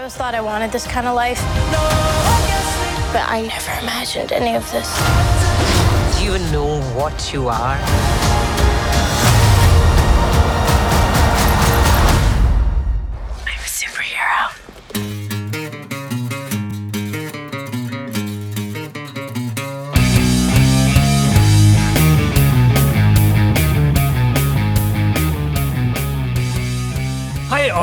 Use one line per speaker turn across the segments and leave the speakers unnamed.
always thought I wanted this kind of life. But I never imagined any of this.
Do you know what you are?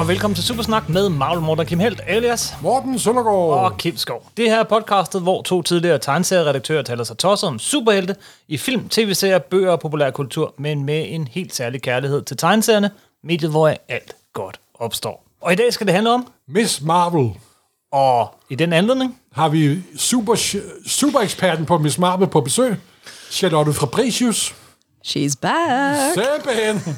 Og velkommen til Supersnak med Marvel Morten Kim Helt, alias
Morten Søndergaard.
og Kim Skov. Det her er podcastet, hvor to tidligere tegneserieredaktører taler sig tosset om superhelte i film, tv-serier, bøger og populærkultur, men med en helt særlig kærlighed til tegneserierne, mediet hvor alt godt opstår. Og i dag skal det handle om,
Miss Marvel
og i den anledning,
har vi super, super eksperten på Miss Marvel på besøg. Charlotte Fabricius.
She's back.
Simpelthen.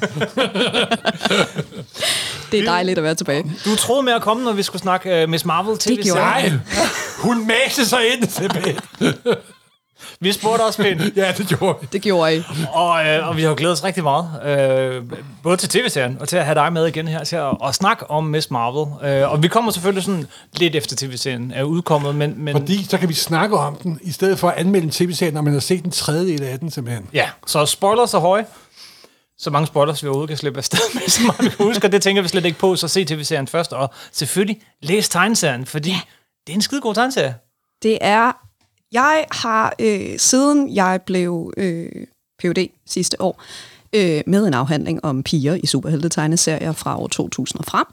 Det er dejligt at være tilbage.
du troede med at komme, når vi skulle snakke uh, Miss Marvel tv
gjorde
Nej,
serie.
hun maste sig ind simpelthen.
Vi spurgte også pænt,
Ja, det gjorde vi.
Det gjorde I.
og, øh, og vi har glædet os rigtig meget, øh, både til tv-serien og til at have dig med igen her til at, at snakke om Miss Marvel. Øh, og vi kommer selvfølgelig sådan lidt efter tv-serien er udkommet, men, men
Fordi så kan vi snakke om den, i stedet for at anmelde en tv-serie, når man har set den tredje del af den simpelthen.
ja, så spoilers er høje. Så mange spoilers, vi overhovedet kan slippe afsted med, så meget vi kan huske, og det tænker vi slet ikke på, så se tv-serien først, og selvfølgelig læs tegneserien, fordi det er en skide god tegneserie.
Det er... Jeg har, øh, siden jeg blev øh, PhD sidste år, øh, med en afhandling om piger i superheltetegneserier fra år 2000 og frem,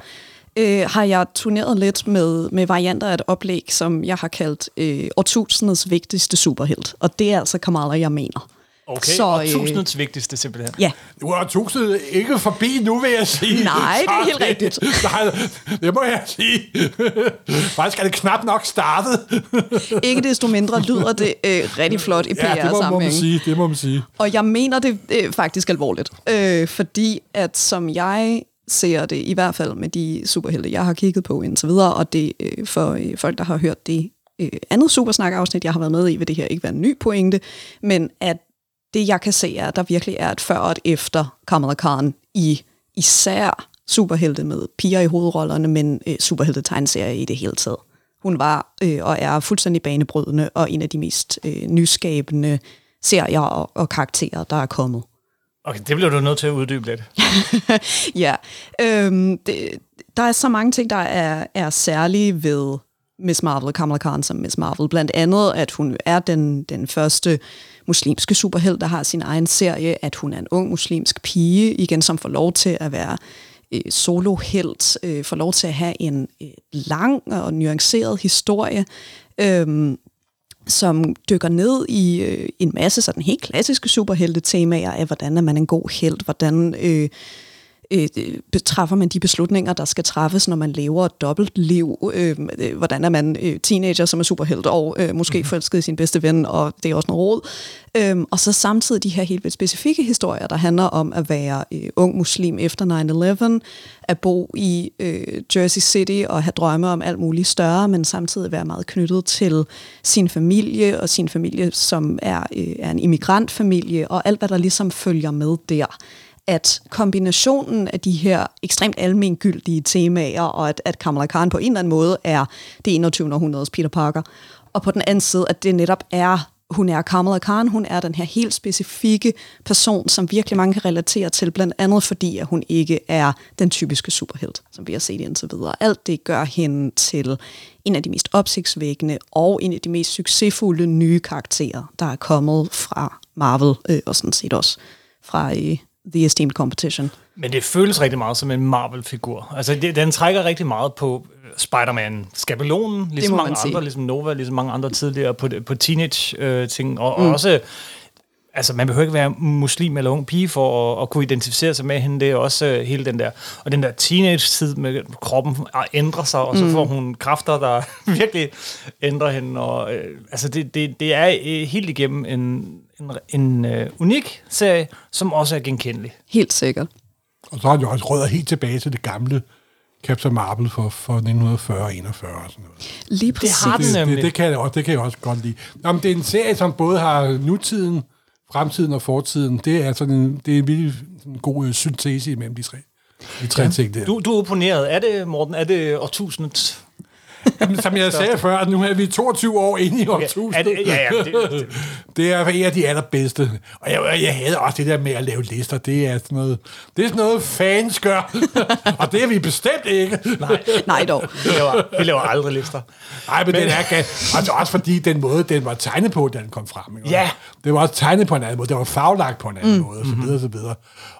øh, har jeg turneret lidt med, med varianter af et oplæg, som jeg har kaldt øh, årtusindets vigtigste superhelt. Og det er altså Kamala, jeg mener.
Okay,
Så,
og
øh,
tusindets vigtigste simpelthen.
Ja,
Du har tusind ikke forbi nu, vil jeg sige.
Nej, det er helt rigtigt.
Nej, det må jeg sige. Faktisk er det knap nok startet.
ikke desto mindre lyder det øh, rigtig flot i
Ja, det må, må man
PR-sammenhæng.
sige. Det må man sige.
Og jeg mener det øh, faktisk alvorligt, øh, fordi at som jeg ser det, i hvert fald med de superhelte, jeg har kigget på indtil videre, og det øh, for øh, folk, der har hørt det øh, andet supersnak-afsnit, jeg har været med i, vil det her ikke være en ny pointe, men at det, jeg kan se, er, at der virkelig er et før og et efter Kamala Khan i især superhelte med piger i hovedrollerne, men øh, superhelte-tegneserier i det hele taget. Hun var øh, og er fuldstændig banebrydende og en af de mest øh, nyskabende serier og, og karakterer, der er kommet.
Okay, det bliver du nødt til at uddybe lidt.
Ja, øhm, det, der er så mange ting, der er, er særlige ved Miss Marvel, Kamala Khan som Miss Marvel. Blandt andet, at hun er den, den første muslimske superheld, der har sin egen serie, at hun er en ung muslimsk pige, igen som får lov til at være øh, solohelt, øh, får lov til at have en øh, lang og nuanceret historie, øh, som dykker ned i øh, en masse sådan helt klassiske superhelte-temaer af, hvordan er man en god held, hvordan øh, øh, træffer man de beslutninger, der skal træffes, når man lever et dobbelt liv. Øh, øh, hvordan er man øh, teenager, som er superhelt, og øh, måske mm-hmm. forelsket i sin bedste ven, og det er også noget råd. Øh, og så samtidig de her helt vildt specifikke historier, der handler om at være øh, ung muslim efter 9-11, at bo i øh, Jersey City og have drømme om alt muligt større, men samtidig være meget knyttet til sin familie, og sin familie, som er, øh, er en immigrantfamilie, og alt, hvad der ligesom følger med der at kombinationen af de her ekstremt almengyldige temaer, og at, at Kamala Khan på en eller anden måde er det 21. århundredes Peter Parker, og på den anden side, at det netop er, hun er Kamala Khan, hun er den her helt specifikke person, som virkelig mange kan relatere til, blandt andet fordi, at hun ikke er den typiske superhelt, som vi har set indtil videre. Alt det gør hende til en af de mest opsigtsvækkende og en af de mest succesfulde nye karakterer, der er kommet fra Marvel, øh, og sådan set også fra øh, The Esteemed Competition.
Men det føles rigtig meget som en Marvel-figur. Altså, det, den trækker rigtig meget på øh, Spider-Man-skabelonen, ligesom mange
man sige.
andre, ligesom Nova, ligesom mange andre tidligere på, på teenage-ting, og, mm. og også... Altså, man behøver ikke være muslim eller ung pige for at, at kunne identificere sig med hende. Det er også øh, hele den der... Og den der teenage-tid med kroppen ændrer sig, og så får hun kræfter, der virkelig ændrer hende. Og, øh, altså, det, det, det er øh, helt igennem en, en, en øh, unik serie, som også er genkendelig.
Helt sikkert.
Og så har jo også rødder helt tilbage til det gamle Captain Marvel for, for 1940 og 41 og sådan noget.
Lige præcis.
har den
Det, det, det, kan jeg, også, det kan jeg også godt lide. Nå, men det er en serie, som både har nutiden, fremtiden og fortiden. Det er sådan en, det er en virkelig en god øh, syntese imellem de tre, de tre ja. ting der.
Du, du er opponeret. Er det, Morten, er det årtusindets
Jamen, som jeg sagde før, nu er vi 22 år inde i årtusind.
Er det, ja, ja, det, det,
Det er en af de allerbedste. Og jeg, jeg havde også det der med at lave lister. Det er sådan noget, det er sådan noget fans gør. og det er vi bestemt ikke. Nej,
Nej dog.
vi, laver, vi laver aldrig lister.
Nej men, men den er ga- altså også fordi den måde, den var tegnet på, da den kom frem. Ikke?
Ja.
Det var også tegnet på en anden måde. Det var faglagt på en anden mm. måde, og så videre, og så videre.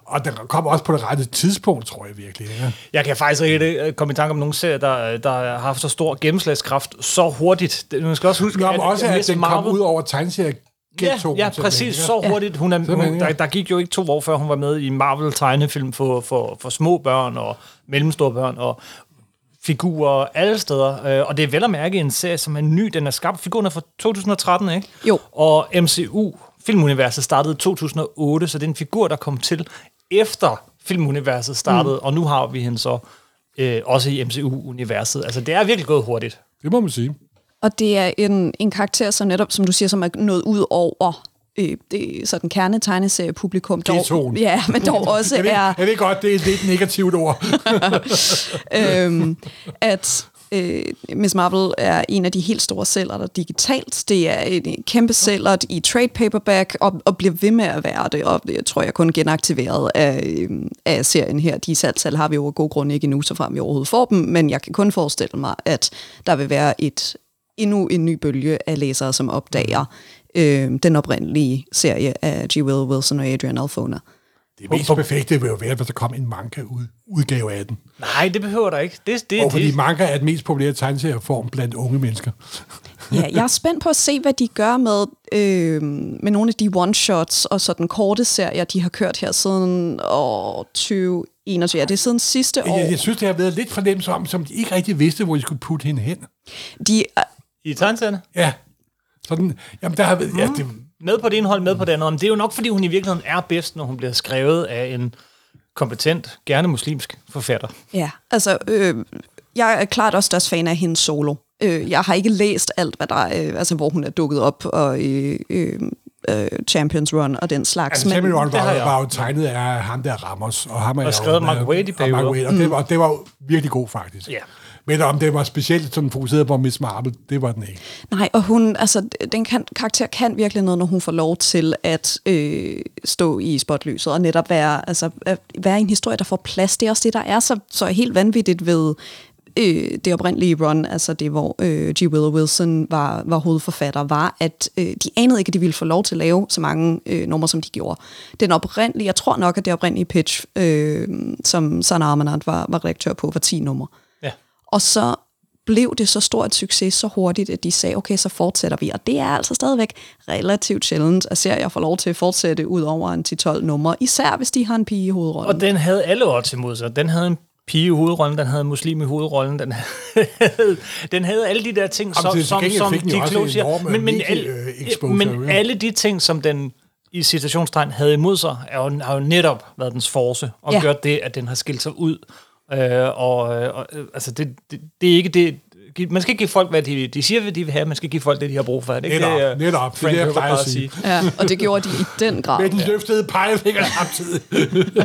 Og den kom også på det rette tidspunkt, tror jeg virkelig. Ikke?
Jeg kan faktisk ikke øh, komme i tanke om nogen serie, der, der har haft så stor gennemslagskraft så hurtigt. Det- Man skal også huske,
Nå, men også, at
Miss
den kom
Marvel-
ud over tegneserie
Ja, ja, præcis. Så hurtigt. Hun er, hun,
ja.
der, der gik jo ikke to år før, hun var med i Marvel-tegnefilm for, for, for små børn og mellemstore børn og figurer alle steder. Øh, Og det er vel at mærke en serie, som er ny. Den er skabt. Figuren er fra 2013, ikke?
Jo.
Og MCU, filmuniverset, startede i 2008, så det er en figur, der kom til efter filmuniverset startede, mm. og nu har vi hende så øh, også i MCU-universet. Altså, det er virkelig gået hurtigt.
Det må man sige.
Og det er en, en karakter, som netop, som du siger, som er nået ud over øh, det, sådan kernetegneseriepublikum. Dog, ja, men dog også
ved,
er,
jeg ved godt, det er et lidt negativt ord.
øhm, at øh, Miss Marvel er en af de helt store sælger digitalt. Det er en kæmpe sælger i trade paperback, og, og bliver ved med at være det, og det tror jeg kun genaktiveret af, øh, af serien her. De salgsal har vi jo af god grund ikke endnu, så frem vi overhovedet får dem, men jeg kan kun forestille mig, at der vil være et endnu en ny bølge af læsere, som opdager øh, den oprindelige serie af G. Will Wilson og Adrian Alfona.
Det mest perfekte vil jo være, hvis der kom en manga-udgave af den.
Nej, det behøver der ikke. Det, det,
Og fordi
det,
manga er den mest populære tegneserieform blandt unge mennesker.
Ja, jeg er spændt på at se, hvad de gør med, øh, med nogle af de one-shots og sådan korte serier, de har kørt her siden år 2021. Ja, det er siden sidste år.
Jeg, jeg synes, det har været lidt fornemmelse om, som de ikke rigtig vidste, hvor de skulle putte hende hen.
De, er-
I tegneserierne?
Ja. Sådan, jamen, der har været... Ja, det,
Med på det ene hold, med på det andet. Men det er jo nok, fordi hun i virkeligheden er bedst, når hun bliver skrevet af en kompetent, gerne muslimsk forfatter.
ja, altså, øh, jeg er klart også størst fan af hendes solo. Øh, jeg har ikke læst alt, hvad der er, øh, altså, hvor hun er dukket op, og øh, øh, øh, Champions Run og den slags.
altså, Champion Run
det har
var,
jeg.
var jo tegnet af ham der Ramos. Og, ham er
Og skrevet
jo-
Mark Waid i
og Mark
perioder.
Waid, Og det var, det var jo virkelig god, faktisk.
Ja.
Men om det var specielt sådan fokuseret på Miss Marple, det var den ikke.
Nej, og hun, altså, den kan, karakter kan virkelig noget, når hun får lov til at øh, stå i spotlyset og netop være, altså, være en historie, der får plads. Det er også det, der er så, så helt vanvittigt ved øh, det oprindelige run, altså det, hvor øh, G. Will Wilson var, var hovedforfatter, var, at øh, de anede ikke, at de ville få lov til at lave så mange øh, numre, som de gjorde. Den oprindelige, jeg tror nok, at det oprindelige pitch, øh, som Sana Armanat var, var redaktør på, var 10 numre. Og så blev det så stort et succes så hurtigt, at de sagde, okay, så fortsætter vi. Og det er altså stadigvæk relativt sjældent, at serier får lov til at fortsætte ud over en 10-12 numre, især hvis de har en pige i hovedrollen.
Og den havde alle odds imod sig. Den havde en pige i hovedrollen, den havde en muslim i hovedrollen, den havde, den havde alle de der ting,
Jamen,
som, som, som de kloge siger. Men, men, alle,
øh,
men alle de ting, som den i citationstegn havde imod sig, er jo, har jo netop været dens force, og
ja.
gjort det, at den har skilt sig ud. Øh, og, øh, og øh, altså, det, det, det er ikke det... Man skal ikke give folk, hvad de, de siger, hvad de vil have. Man skal give folk det, de har brug for. Det er ikke
Netop,
det, øh,
netop. Det er det, jeg at sige.
Ja, og det gjorde de i den grad.
Med den løftede pegefinger samtidig.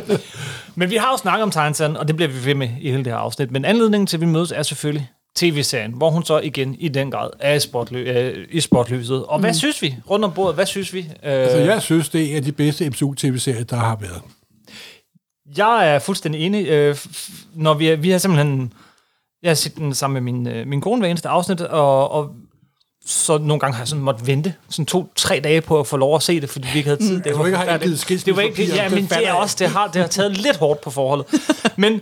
Men vi har jo snakket om tegneserien, og det bliver vi ved med i hele det her afsnit. Men anledningen til, at vi mødes, er selvfølgelig tv-serien, hvor hun så igen i den grad er i, spotlø- øh, i spotlyset. Og hvad
Mm.
synes vi? Rundt om bordet, hvad synes vi? Øh,
altså, jeg synes, det er en af de bedste MCU-tv-serier, der har været.
Jeg er fuldstændig enig. Øh, når vi, vi har simpelthen... Jeg har set den sammen med min, øh, min kone hver eneste afsnit, og, og så nogle gange har jeg sådan måttet vente sådan to-tre dage på at få lov at se det, fordi vi ikke havde tid. Det
Altså, du ikke har
det var ikke, ja,
det
men det er også, det har, det har taget lidt hårdt på forholdet. Men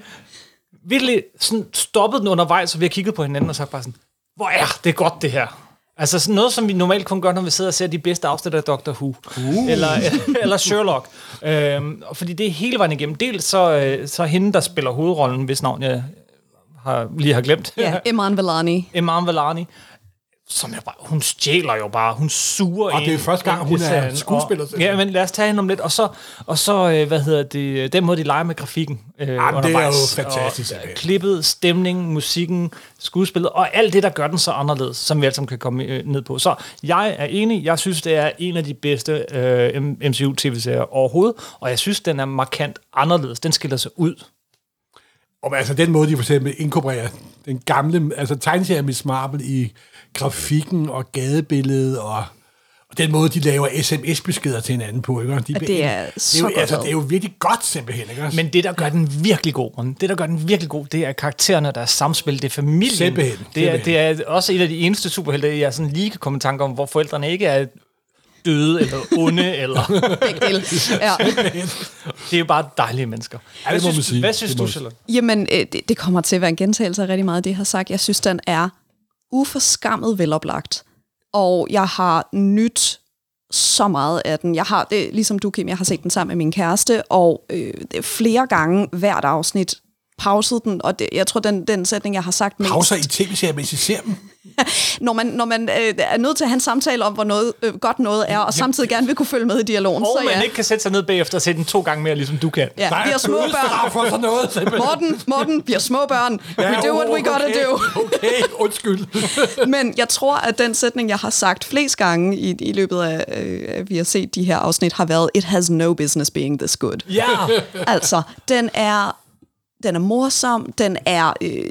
virkelig sådan stoppet den undervejs, så vi har kigget på hinanden og sagt bare sådan, hvor er det godt det her. Altså sådan noget, som vi normalt kun gør, når vi sidder og ser de bedste afsnit af Doctor Who. Uh. Eller, eller Sherlock. Øhm, og fordi det er hele vejen igennem. Dels så, øh, så hende, der spiller hovedrollen, hvis navn jeg har, lige har glemt.
Ja, Iman Vellani.
Iman Vellani. Som jeg bare, hun stjæler jo bare, hun suger
Og det er første gang, hun er skuespiller.
Og, ja, men lad os tage hende om lidt. Og så, og så øh, hvad hedder det, den måde, de leger med grafikken øh,
det er jo fantastisk,
Og, øh,
ja.
klippet, stemningen, musikken, skuespillet, og alt det, der gør den så anderledes, som vi alle sammen kan komme øh, ned på. Så jeg er enig, jeg synes, det er en af de bedste øh, MCU-tv-serier overhovedet, og jeg synes, den er markant anderledes. Den skiller sig ud.
Og altså den måde, de for eksempel inkorporerer den gamle, altså tegneserien Miss Marple i grafikken og gadebilledet og, og den måde, de laver sms-beskeder til hinanden på. Ikke? De,
det er
det
så
er jo,
godt
altså, det er jo virkelig godt simpelthen. Ikke?
Men det, der gør den virkelig god, det, der gør den virkelig god, det er karaktererne, der er samspil, det er familien.
Simpelthen,
Det, er, det er også et af de eneste superhelte, jeg sådan lige kan komme i tanke om, hvor forældrene ikke er døde eller onde, eller
Begge. Ja.
det er jo bare dejlige mennesker.
Ja, det
hvad
må man
synes,
sige.
Hvad synes
Det
du, Charlotte?
Jamen, øh, det, det kommer til at være en gentagelse af rigtig meget af det, jeg har sagt. Jeg synes, den er uforskammet veloplagt. Og jeg har nyt så meget af den. Jeg har det, ligesom du, Kim, jeg har set den sammen med min kæreste, og øh, flere gange hvert afsnit pauset den, og det, jeg tror, den, den sætning, jeg har sagt mest...
Pauser i tv-serier, mens I ser dem.
Når man, når man øh, er nødt til at have en samtale om, hvor noget, øh, godt noget er, og samtidig gerne vil kunne følge med i dialogen,
Og
så
man
ja.
ikke kan sætte sig ned bagefter og se den to gange mere, ligesom du kan.
ja.
Der
Vi
er
har små børn.
for sådan noget. simpelthen.
Morten, Morten, vi har små børn. We do what we gotta
okay,
do.
Okay, undskyld.
Men jeg tror, at den sætning, jeg har sagt flest gange i, i løbet af, øh, at vi har set de her afsnit, har været, it has no business being this good.
Ja,
Altså, den er, den er morsom, den er øh,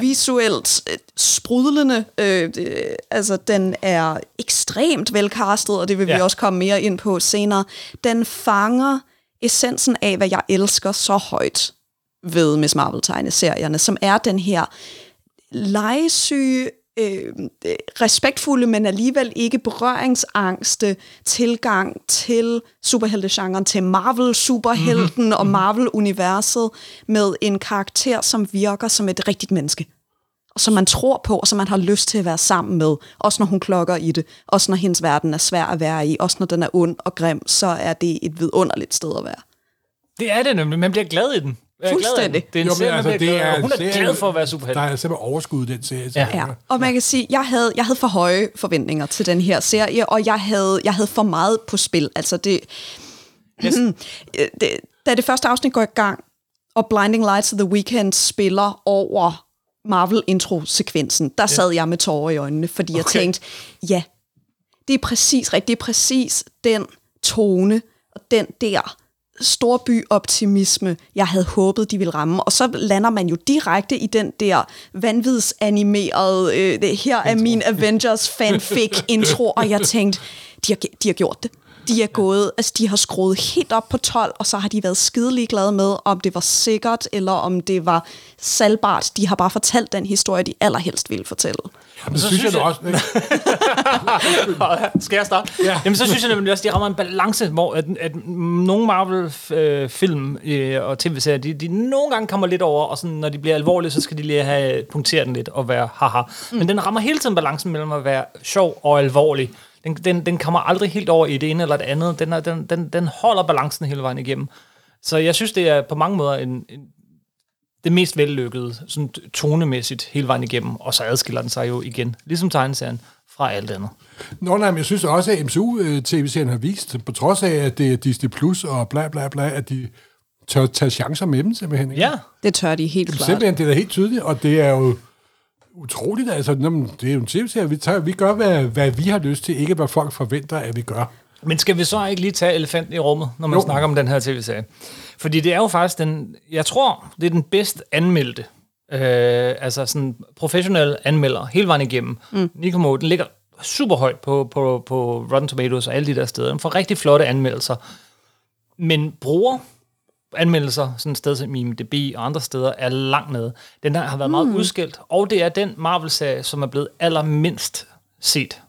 visuelt øh, sprudlende, øh, øh, altså den er ekstremt velkastet, og det vil vi
Ja.
også komme mere ind på senere. Den fanger essensen af, hvad jeg elsker så højt ved Miss Marvel-tegneserierne, som er den her legesyge, øh, respektfulde, men alligevel ikke berøringsangste tilgang til superheltegenren, til Marvel-superhelten mm-hmm. og Marvel-universet med en karakter, som virker som et rigtigt menneske. Og som man tror på, og som man har lyst til at være sammen med. Også når hun klokker i det. Også når hendes verden er svær at være i. Også når den er ond og grim, så er det et vidunderligt sted at være.
det er det nemlig. Man bliver glad i den. Jeg er.
Fuldstændig.
Det er en
Jo,
serie,
altså, det
glad
er
Hun er
serie-
glad for at være superhelt.
Der er simpelthen overskud i den serie.
Ja.
Ja, og man kan sige, jeg havde, jeg havde for høje forventninger til den her serie, og jeg havde, jeg havde for meget på spil. Altså det,
Yes.
det, da det første afsnit går i gang, og Blinding Lights of the Weekend spiller over Marvel-intro-sekvensen, der sad jeg med tårer i øjnene, fordi jeg
Okay.
tænkte, ja, det er præcis rigtigt. Det er præcis den tone og den der storby-optimisme, jeg havde håbet, de ville ramme. Og så lander man jo direkte i den der vanvidsanimerede, øh, her er min Avengers fanfic-intro, og jeg tænkte, de har, de har gjort det. De er gået, altså de har skruet helt op på 12, og så har de været skidelig glade med, om det var sikkert, eller om det var salgbart. De har bare fortalt den historie, de allerhelst ville fortælle.
Jamen,
så
så synes jeg
jeg-
også.
Skal jeg starte?
Ja.
Jamen, så synes jeg nemlig også, at de rammer en balance, hvor at, at nogle Marvel-film øh, og tv-serier, de, de nogle gange kommer lidt over, og sådan, når de bliver alvorlige, så skal de lige have punkteret den lidt og være haha. Mm. Men den rammer hele tiden balancen mellem at være sjov og alvorlig. Den, den, den kommer aldrig helt over i det ene eller det andet. Den, er, den, den, den holder balancen hele vejen igennem. Så jeg synes, det er på mange måder en, en det mest vellykkede, sådan tonemæssigt hele vejen igennem, og så adskiller den sig jo igen, ligesom tegneserien, fra alt andet.
Nå, nej, men jeg synes også, at MCU-tv-serien har vist, på trods af, at det er Disney Plus og bla bla bla, at de tør tage chancer med dem simpelthen. ikke?
Ja,
Det tør de helt klart.
Simpelthen, det er da helt tydeligt, og det er jo utroligt. Altså, nå, men det er jo en tv-serie. Vi, tager, vi gør, hvad, hvad vi har lyst til, ikke hvad folk forventer, at vi gør.
Men skal vi så ikke lige tage elefanten i rummet, når man jo. Snakker om den her tv-serie? Fordi det er jo faktisk den, jeg tror, det er den bedst anmeldte, øh, altså sådan professionelle anmelder, hele vejen igennem. Mm. Nico Moe, den ligger super højt på, på, på Rotten Tomatoes og alle de der steder. Den får rigtig flotte anmeldelser. Men bruger anmeldelser, sådan et sted som IMDb og andre steder, er langt nede. Den der har været meget udskilt, og det er den Marvel-serie, som er blevet allermindst set.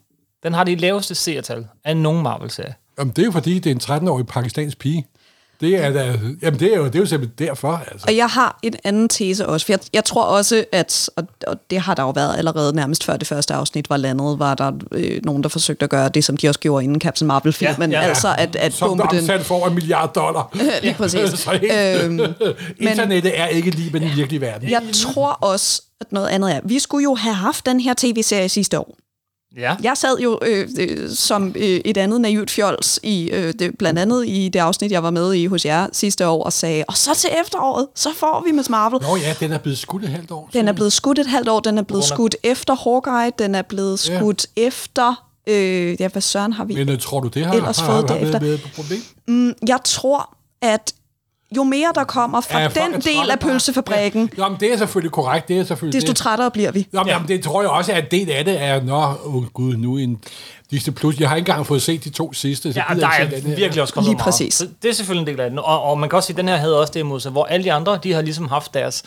Den har de laveste seertal af nogen Marvel-serie.
Jamen, det er jo fordi, det er en 13-årig pakistansk pige. Det er, da, jamen, det er, jo, det er jo simpelthen derfor. Altså.
Og jeg har en anden tese også, for jeg, jeg tror også, at, og, og det har der jo været allerede nærmest før det første afsnit var landet, var der øh, nogen, der forsøgte at gøre det, som de også gjorde inden Captain Marvel-filmen,
Ja, ja, ja.
altså at, at
Som
bombe
der
den.
omsat for en milliard dollar.
Lige præcis. Øhm,
Internettet er ikke lige med den virkelige verden.
jeg tror også, at noget andet er, vi skulle jo have haft den her tv-serie sidste år.
Ja.
Jeg sad jo øh, øh, som øh, et andet naivt fjols, i, øh, det, blandt andet i det afsnit, jeg var med i hos jer sidste år, og sagde, og så til efteråret, så får vi Miss Marvel.
Nå ja, den er blevet skudt et halvt år.
Den er blevet skudt et halvt år, den er blevet skudt efter Hawkeye, den er blevet
Ja.
skudt efter... Øh, ja, hvad søren har vi?
Men uh, tror du, det har,
Ellers
har,
fået
har,
det
har
efter.
været et problem?
Mm, jeg tror, at jo mere der kommer fra
Ja,
ja,
er
den del af pølsefabrikken,
Ja. Jo, men det er selvfølgelig korrekt. Det er selvfølgelig
desto
det.
trættere bliver vi.
Nå, men, jamen, det tror jeg også, at en del af det er, nå, oh, gud, nu en Disney Plus. Jeg har ikke engang fået set de to sidste. Så
Ja, der er
den her.
virkelig også kommet
Lige
meget.
præcis.
Så det er selvfølgelig en del af den. Og, og man kan også sige, at den her havde også det imod sig, hvor alle de andre, de har ligesom haft deres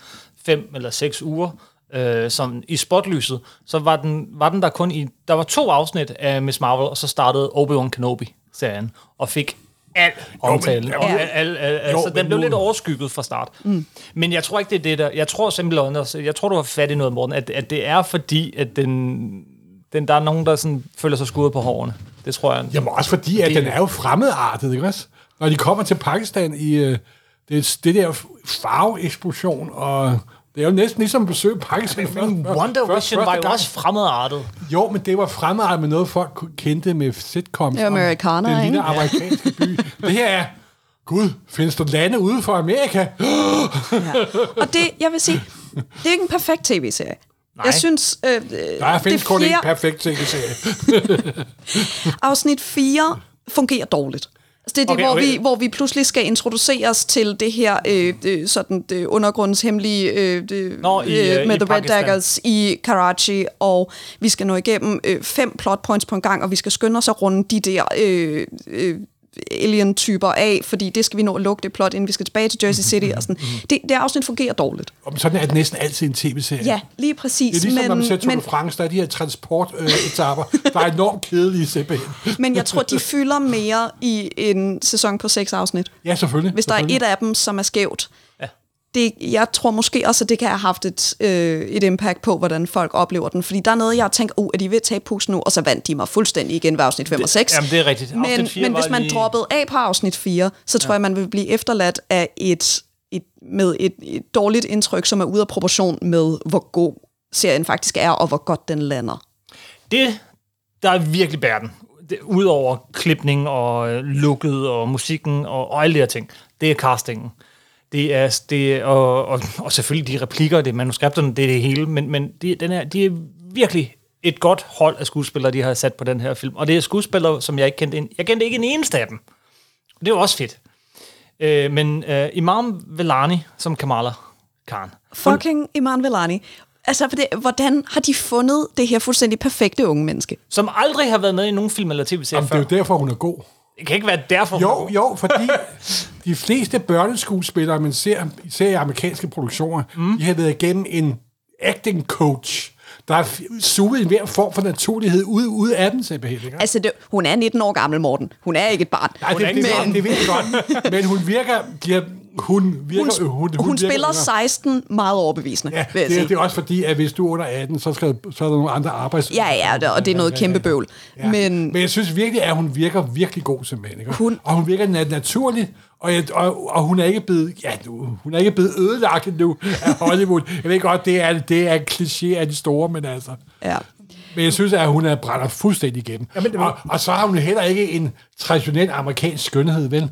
fem eller seks uger øh, som i spotlyset, så var den, var den der kun i... Der var to afsnit af Miss Marvel, og så startede Obi-Wan Kenobi-serien, og fik al omtale.
ja,
og
men-
al, al, al, al,
Jo,
så
men
den blev lidt overskygget fra start. Mm. Men jeg tror ikke, det er det der... Jeg tror simpelthen også... Jeg tror, du har fat i noget, Morten, at, at det er fordi, at den, den, der er nogen, der sådan føler sig skudt på hårene. Det tror jeg.
Jamen også fordi, at
Det-
den er jo fremmedartet, ikke også? Når de kommer til Pakistan i øh, det, det der farveeksplosion, og det er jo næsten ligesom at besøge Pakistan.
Men Wonder Vision var jo
gang.
også fremmedartet.
Jo, men det var fremmedartet med noget, folk kendte med sitcoms.
Det er
om
amerikanere,
Den lille
ikke?
amerikanske by. det her er, gud, findes der lande ude for Amerika?
Og det, jeg vil sige, det er ikke en perfekt tv-serie. Jeg synes, øh,
Der findes kun en
fjerde-
perfekt tv-serie.
afsnit 4 fungerer dårligt. Altså det er det,
Okay,
hvor,
okay.
vi, hvor vi pludselig skal introduceres til det her øh, øh, sådan det undergrundshemmelige øh, det,
Nå, i, øh,
med
i
The Red
Pakistan.
Daggers i Karachi, og vi skal nå igennem øh, fem plot points på en gang, og vi skal skynde os at runde de der øh, øh, alien-typer af, fordi det skal vi nå at lukke det plot, inden vi skal tilbage til Jersey City. Og sådan. Det, det afsnit fungerer dårligt.
Og sådan er det næsten altid en tv-serie.
Ja, lige præcis.
Det er ligesom,
men,
når man ser Tour de
men,
France, der er de her transportetapper, der er enormt kedelige simpelthen.
men jeg tror, de fylder mere i en sæson på seks afsnit.
Ja, selvfølgelig.
Hvis der er et af dem, som er skævt. Det, jeg tror måske også, at det kan have haft et, øh, et impact på, hvordan folk oplever den. Fordi der er noget, jeg har tænkt, oh, er de ved at tage pusten nu? Og så vandt de mig fuldstændig igen ved afsnit 5 og 6.
Jamen, det er rigtigt. Afsnit
Men, men hvis man
lige-
droppede af på afsnit 4, så tror jeg, man vil blive efterladt af et, et, med et, et dårligt indtryk, som er ude af proportion med, hvor god serien faktisk er, og hvor godt den lander.
Det, der er virkelig bærer den, udover klipning og øh, lukket og musikken og, og alle de her ting, det er castingen. Det er, det og, og, og selvfølgelig de replikker, det er manuskripterne, det er det hele, men, men de, den er, de er virkelig et godt hold af skuespillere, de har sat på den her film. Og det er skuespillere, som jeg ikke kendte. En, jeg kendte ikke en eneste af dem. Det er jo også fedt. Øh, men øh, Imam Velani som Kamala Khan.
Fucking Iman Velani. Altså, for det, hvordan har de fundet det her fuldstændig perfekte unge menneske?
Som aldrig har været med i nogen film eller tv-serie
Jamen, det er
før.
jo derfor, hun er god.
Det kan ikke være derfor.
Jo, jo, fordi de fleste børneskuespillere, man ser, ser i amerikanske produktioner, mm. de har været igennem en acting coach, der har suget en hver form for naturlighed ud, ud af den simpelthen. Ikke?
Altså, det, hun er 19 år gammel, Morten. Hun er ikke et barn.
Nej, det,
er
det,
ikke
det, det, det ved jeg godt, men hun virker... De har, hun virker
hun,
hun, hun,
hun,
virker
spiller
yngre.
16 meget overbevisende,
Ja,
vil jeg
det,
sige.
er- det er også fordi, at hvis du er under 18, så, skal, så er der nogle andre arbejds...
Ja, ja, og det er noget kæmpe bøvl.
Ja.
Men
Men jeg synes virkelig, at hun virker virkelig god simpelthen. Ikke?
Hun-
Og hun virker nat- naturlig, og, jeg, og, og hun er ikke blevet, ja, nu, hun er ikke blevet ødelagt nu af Hollywood. Jeg ved godt, det er, det er en kliché af de store, men altså...
ja.
Men jeg synes, at hun er brænder fuldstændig igennem. Jamen, og, og så har hun heller ikke en traditionel amerikansk skønhed, vel?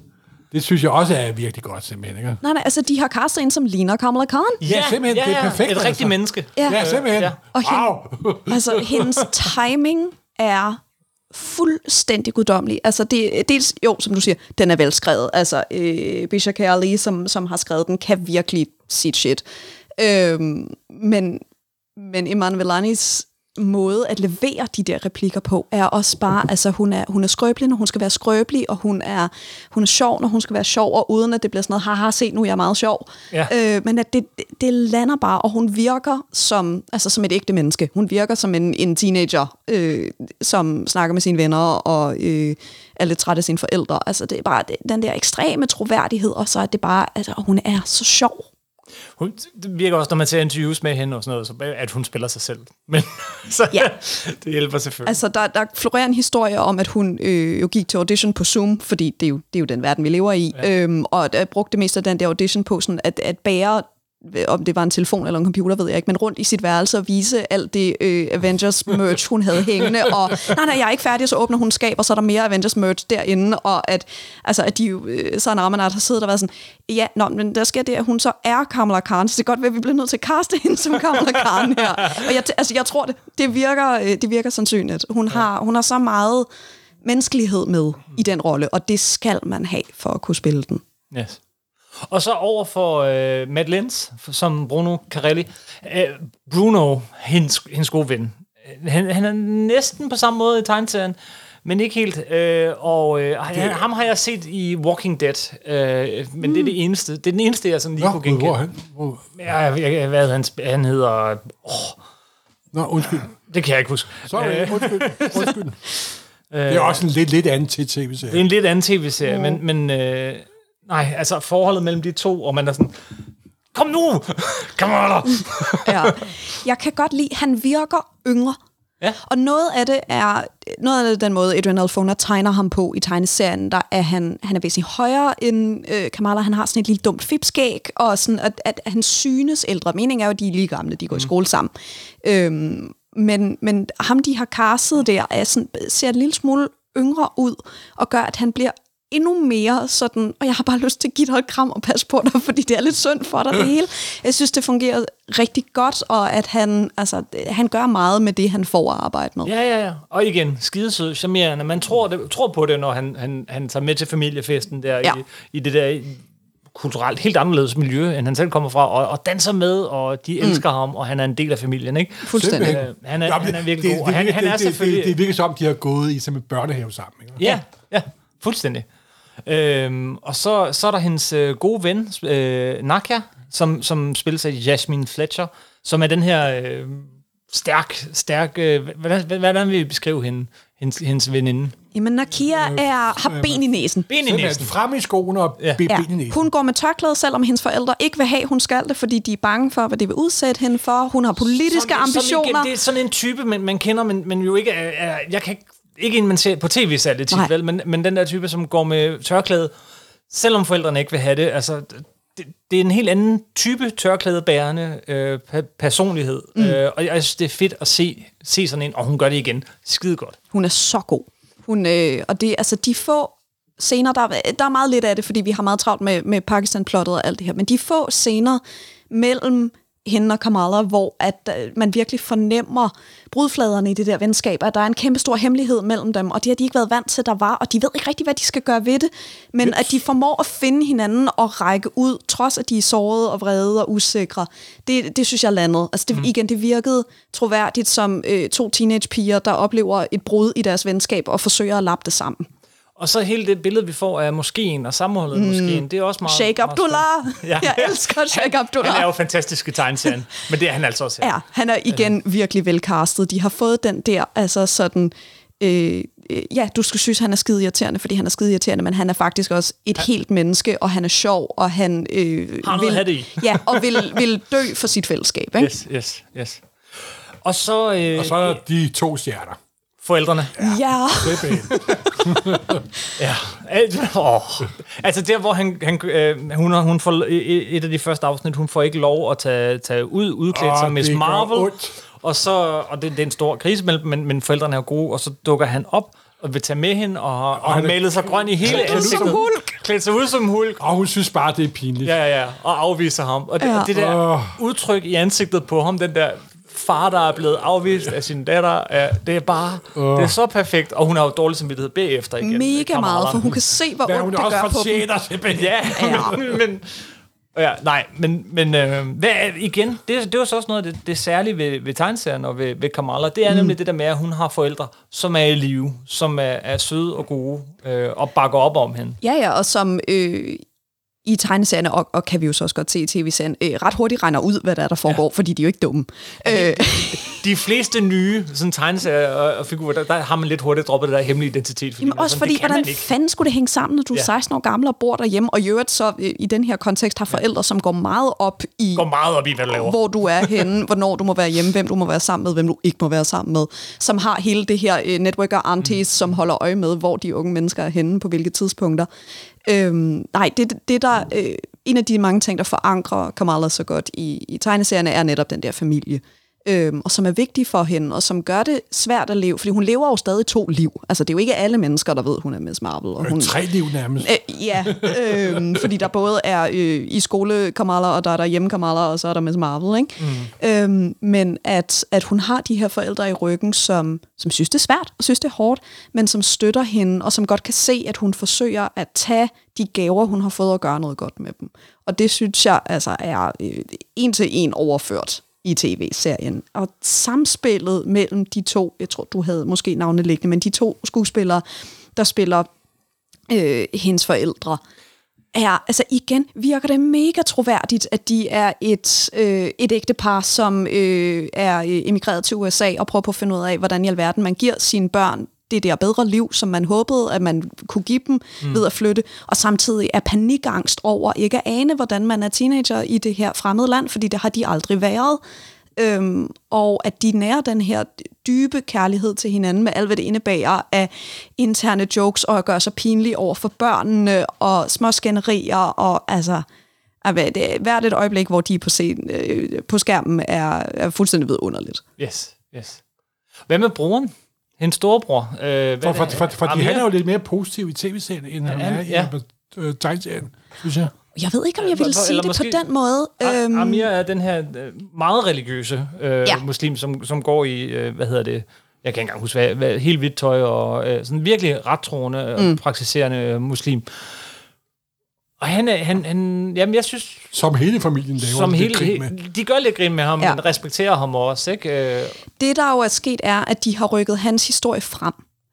Det synes jeg også er virkelig godt, simpelthen. Ikke?
Nej, nej, altså, de har castet en, som ligner Kamala Khan.
Ja, simpelthen, det er perfekt,
Et rigtigt
altså.
menneske.
Ja.
Ja, simpelthen.
Ja.
Og hende,
wow.
altså, hendes timing er fuldstændig guddommelig. Altså, det, dels, jo, som du siger, den er velskrevet. Altså, øh, Bisha K. Ali, som, som har skrevet den, kan virkelig sit shit. Øhm, men, men Iman Velanis måde at levere de der replikker på, er også bare, altså hun er, hun er skrøbelig, når hun skal være skrøbelig, og hun er, hun er sjov, når hun skal være sjov, og uden at det bliver sådan noget, haha, se nu, jeg er meget sjov.
Ja.
Øh, men at det, det, lander bare, og hun virker som, altså som et ægte menneske. Hun virker som en, en teenager, øh, som snakker med sine venner, og øh, er lidt træt af sine forældre. Altså det er bare det, den der ekstreme troværdighed, og så er det bare, at hun er så sjov.
Hun, det virker også, når man ser interviews med hende og sådan noget, så, at hun spiller sig selv. Men så,
Ja.
det hjælper selvfølgelig.
Altså, der, der florerer en historie om, at hun øh, jo gik til audition på Zoom, fordi det er jo, det er jo den verden, vi lever i, ja. øhm, og at, brugte det meste af den der audition på sådan at, at bære Øh, om det var en telefon eller en computer, ved jeg ikke, men rundt i sit værelse og vise alt det øh, Avengers merch, hun havde hængende, og nej, nej, jeg er ikke færdig, så åbner hun skab, og så er der mere Avengers merch derinde, og at, altså, at de jo, øh, så en Ramanat har siddet og været sådan, ja, nå, men der sker det, at hun så er Kamala Khan, så det er godt være, at vi bliver nødt til at kaste hende som Kamala Khan her. Og jeg, altså, jeg tror, det, det, virker, øh, det virker sandsynligt. Hun har, hun har så meget menneskelighed med i den rolle, og det skal man have for at kunne spille den.
Yes. Og så over for øh, Matt Lenz, som Bruno Carelli. Øh, Bruno, hendes, hendes gode ven. Han, han er næsten på samme måde i tegneserien, men ikke helt. Øh, og øh, han, ham har jeg set i Walking Dead, øh, men det er det eneste. Det er den eneste, jeg sådan lige
Nå,
kunne
Gud, hvor
genkende.
han? Hvor?
Ja, jeg, jeg, hvad han, han hedder... Åh,
Nå, undskyld.
det kan jeg ikke huske.
Sorry,
Øh,
undskyld. undskyld. Det er også en lidt, lidt anden tv-serie.
Det er en lidt anden tv-serie, men, men øh, nej, altså forholdet mellem de to, og man er sådan, kom nu, kammerater.
Ja. Jeg kan godt lide, han virker yngre.
Ja.
Og noget af det er noget af det den måde, Adrian Alfona tegner ham på i tegneserien, der er han, han er væsentligt højere end øh, Kamala. Han har sådan et lille dumt fipskæg, og sådan, at, at han synes ældre. Meningen er jo, at de er lige gamle, de går mm. i skole sammen. Øhm, men, men ham, de har castet der, er sådan, ser en lille smule yngre ud, og gør, at han bliver endnu mere sådan, og jeg har bare lyst til at give dig et kram og passe på dig, fordi det er lidt synd for dig det hele. Jeg synes, det fungerer rigtig godt, og at han, altså, han gør meget med det, han får at arbejde med.
Ja, ja, ja. Og igen, skidesød, charmerende. Man tror, det, tror på det, når han, han, han tager med til familiefesten der
Ja.
i, i det der kulturelt helt anderledes miljø, end han selv kommer fra, og, og danser med, og de elsker mm. ham, og han er en del af familien, ikke?
Fuldstændig.
Øh, han, er,
Nå,
han er virkelig
det,
god, og han,
det,
han er
det,
selvfølgelig...
Det, det, det virker som, de har gået i sådan en børnehave sammen. Ikke?
Ja, ja, fuldstændig. Øhm, og så, så er der hendes øh, gode ven, øh, Nakia, som, som spiller sig Jasmine Fletcher, som er den her øh, stærk, stærk... Øh, hvordan, hvordan vil vi beskrive hende, hendes, hendes veninde?
Jamen, Nakia er, har ben i næsen.
Ben i næsen.
frem i skoene og.
Ja,
ben i næsen.
hun går med tørklæde, selvom hendes forældre ikke vil have, hun skal det, fordi de er bange for, hvad det vil udsætte hende for. Hun har politiske
Sådan-
ambitioner.
Sådan, igen, det er sådan en type, man, man kender, men, men jo ikke er, er... Jeg kan ikke... Ikke en, man ser på tv særligt tit,
Nej.
vel? Men, men den der type, som går med tørklæde, selvom forældrene ikke vil have det, altså... Det, det er en helt anden type tørklædebærende øh, pe- personlighed. Mm. Øh, og jeg synes, det er fedt at se, se sådan en, og hun gør det igen. Skide godt.
Hun er så god. Hun, øh, og det, altså, de få scener, der, er- der er meget lidt af det, fordi vi har meget travlt med, med Pakistan-plottet og alt det her, men de få scener mellem hende og Kamala, hvor at øh, man virkelig fornemmer brudfladerne i det der venskab, at der er en kæmpe stor hemmelighed mellem dem, og det har de ikke været vant til, der var, og de ved ikke rigtig, hvad de skal gøre ved det, men at de formår at finde hinanden og række ud, trods at de er sårede og vrede og usikre, det, det synes jeg landede. Altså det, igen, det virkede troværdigt som øh, to teenagepiger, der oplever et brud i deres venskab og forsøger at lappe det sammen.
Og så hele det billede, vi får af moskeen og sammenholdet mm. moskeen, det er også meget...
Sheikh
meget
Abdullah!
spændende.
Jeg elsker Sheikh Abdullah.
Han er jo fantastisk i tegneserien, men det er han altså også her.
Ja, han er igen virkelig velcastet. De har fået den der, altså sådan... Øh, ja, du skal synes, han er skide irriterende, fordi han er skide irriterende, men han er faktisk også et helt menneske, og han er sjov, og han øh,
Har noget
vil,
det i.
ja, og vil, vil dø for sit fællesskab. Ikke?
Yes, yes, yes. Og så, øh,
Og så er de to stjerner.
Forældrene.
Ja.
Ja. Alt, åh. Altså der, hvor han, han, øh, hun, har- hun får, et af de første afsnit, hun får ikke lov at tage, tage ud, udklædt
Åh,
som Miss Marvel.
ondt.
Og, så, og det, det er en stor krise mellem dem, men, men forældrene er jo gode, og så dukker han op og vil tage med hende, og, og, og han
er-
malet sig grøn i hele
Klædt
ansigtet.
Hulk.
Klædt sig ud som hulk.
Og hun synes bare, det er pinligt.
Ja, ja, ja. Og afviser ham. Og det,
Ja.
og det der
Åh.
udtryk i ansigtet på ham, den der far, der er blevet afvist af sin datter, er, det er bare, det er så perfekt. Og hun har jo dårlig samvittighed bagefter igen.
Mega meget, for hun kan se, hvor
Men
ondt
hun
det
er
gør på dem.
simpelthen.
Ja, ja. men, men ja, nej, men, men øh, hvad er, igen, det, det var så også noget af det, det særlige ved, ved tegneserien og ved, ved Kamala. Det er mm. nemlig det der med, at hun har forældre, som er i live, som er, er søde og gode, øh, og bakker op om hende.
Ja, ja, og som øh, i tegneserierne, og, og kan vi jo så også godt se i tv-serien, øh, ret hurtigt regner ud, hvad der er, der foregår, ja. fordi de er jo ikke dumme. Øh,
De fleste nye sådan, tegneserier og, og figurer, der, der har man lidt hurtigt droppet det der hemmelige identitet. Fordi
Jamen også
sådan,
fordi, hvordan fanden skulle det hænge sammen, når du er
Ja.
16 år gammel og bor derhjemme, og i øvrigt så øh, i den her kontekst har forældre, som går meget op i,
går meget op i, hvad du laver.
hvor du er henne, hvornår du må være hjemme, hvem du må være sammen med, hvem du ikke må være sammen med, som har hele det her øh, network af aunties, som holder øje med, hvor de unge mennesker er henne, på hvilke tidspunkter. Øhm, nej, det, det der, øh, en af de mange ting, der forankrer Kamala så godt i, i tegneserierne, er netop den der familie øhm, og som er vigtige for hende, og som gør det svært at leve, fordi hun lever jo stadig to liv. Altså, det er jo ikke alle mennesker, der ved, hun er Miss Marvel. Og hun,
Tre liv nærmest.
Øh, ja, øh, fordi der både er øh, i skole Kamala, og der er der hjemme Kamala, og så er der Miss Marvel, ikke? Mm. Øh, men at, at hun har de her forældre i ryggen, som, som synes, det er svært, og synes, det er hårdt, men som støtter hende, og som godt kan se, at hun forsøger at tage de gaver, hun har fået, og gøre noget godt med dem. Og det synes jeg altså er øh, en til en overført i tv-serien. Og samspillet mellem de to, jeg tror, du havde måske navnet liggende, men de to skuespillere, der spiller øh, hendes forældre, er, altså igen, virker det mega troværdigt, at de er et, øh, et ægtepar, som øh, er øh, emigreret til USA og prøver på at finde ud af, hvordan i alverden man giver sine børn det der bedre liv, som man håbede, at man kunne give dem mm. ved at flytte, og samtidig er panikangst over ikke at ane, hvordan man er teenager i det her fremmede land, fordi det har de aldrig været. Øhm, og at de nærer den her dybe kærlighed til hinanden med alt, hvad det indebærer af interne jokes og at gøre sig pinlige over for børnene og småskænderier og altså det, hvert et øjeblik, hvor de er på, scenen, øh, på skærmen, er, er fuldstændig vidunderligt.
Yes, yes. Hvad med broren? Hendes storebror? Øh,
For, for, for, fordi
Amir?
han er jo lidt mere positiv i tv-serien, end han
Ja,
er i
ja.
øh, tegneserien, synes jeg.
Jeg ved ikke, om jeg vil
Eller
sige det
måske-
på den måde.
Øhm. Amir er den her øh, meget religiøse øh,
Ja.
ja. muslim, som, som går i, øh, hvad hedder det, jeg kan ikke engang huske, hvad, hvad helt hvidt tøj, og øh, sådan virkelig rettroende og
Mm.
praktiserende øh, muslim. Og han, er, han, han, jamen jeg synes,
Som hele familien laver
som
lidt
hele,
grin med.
de gør lidt grin med ham,
Ja.
ja. men respekterer ham også, ikke? Øh,
det, der jo er sket, er, at de har rykket hans historie frem.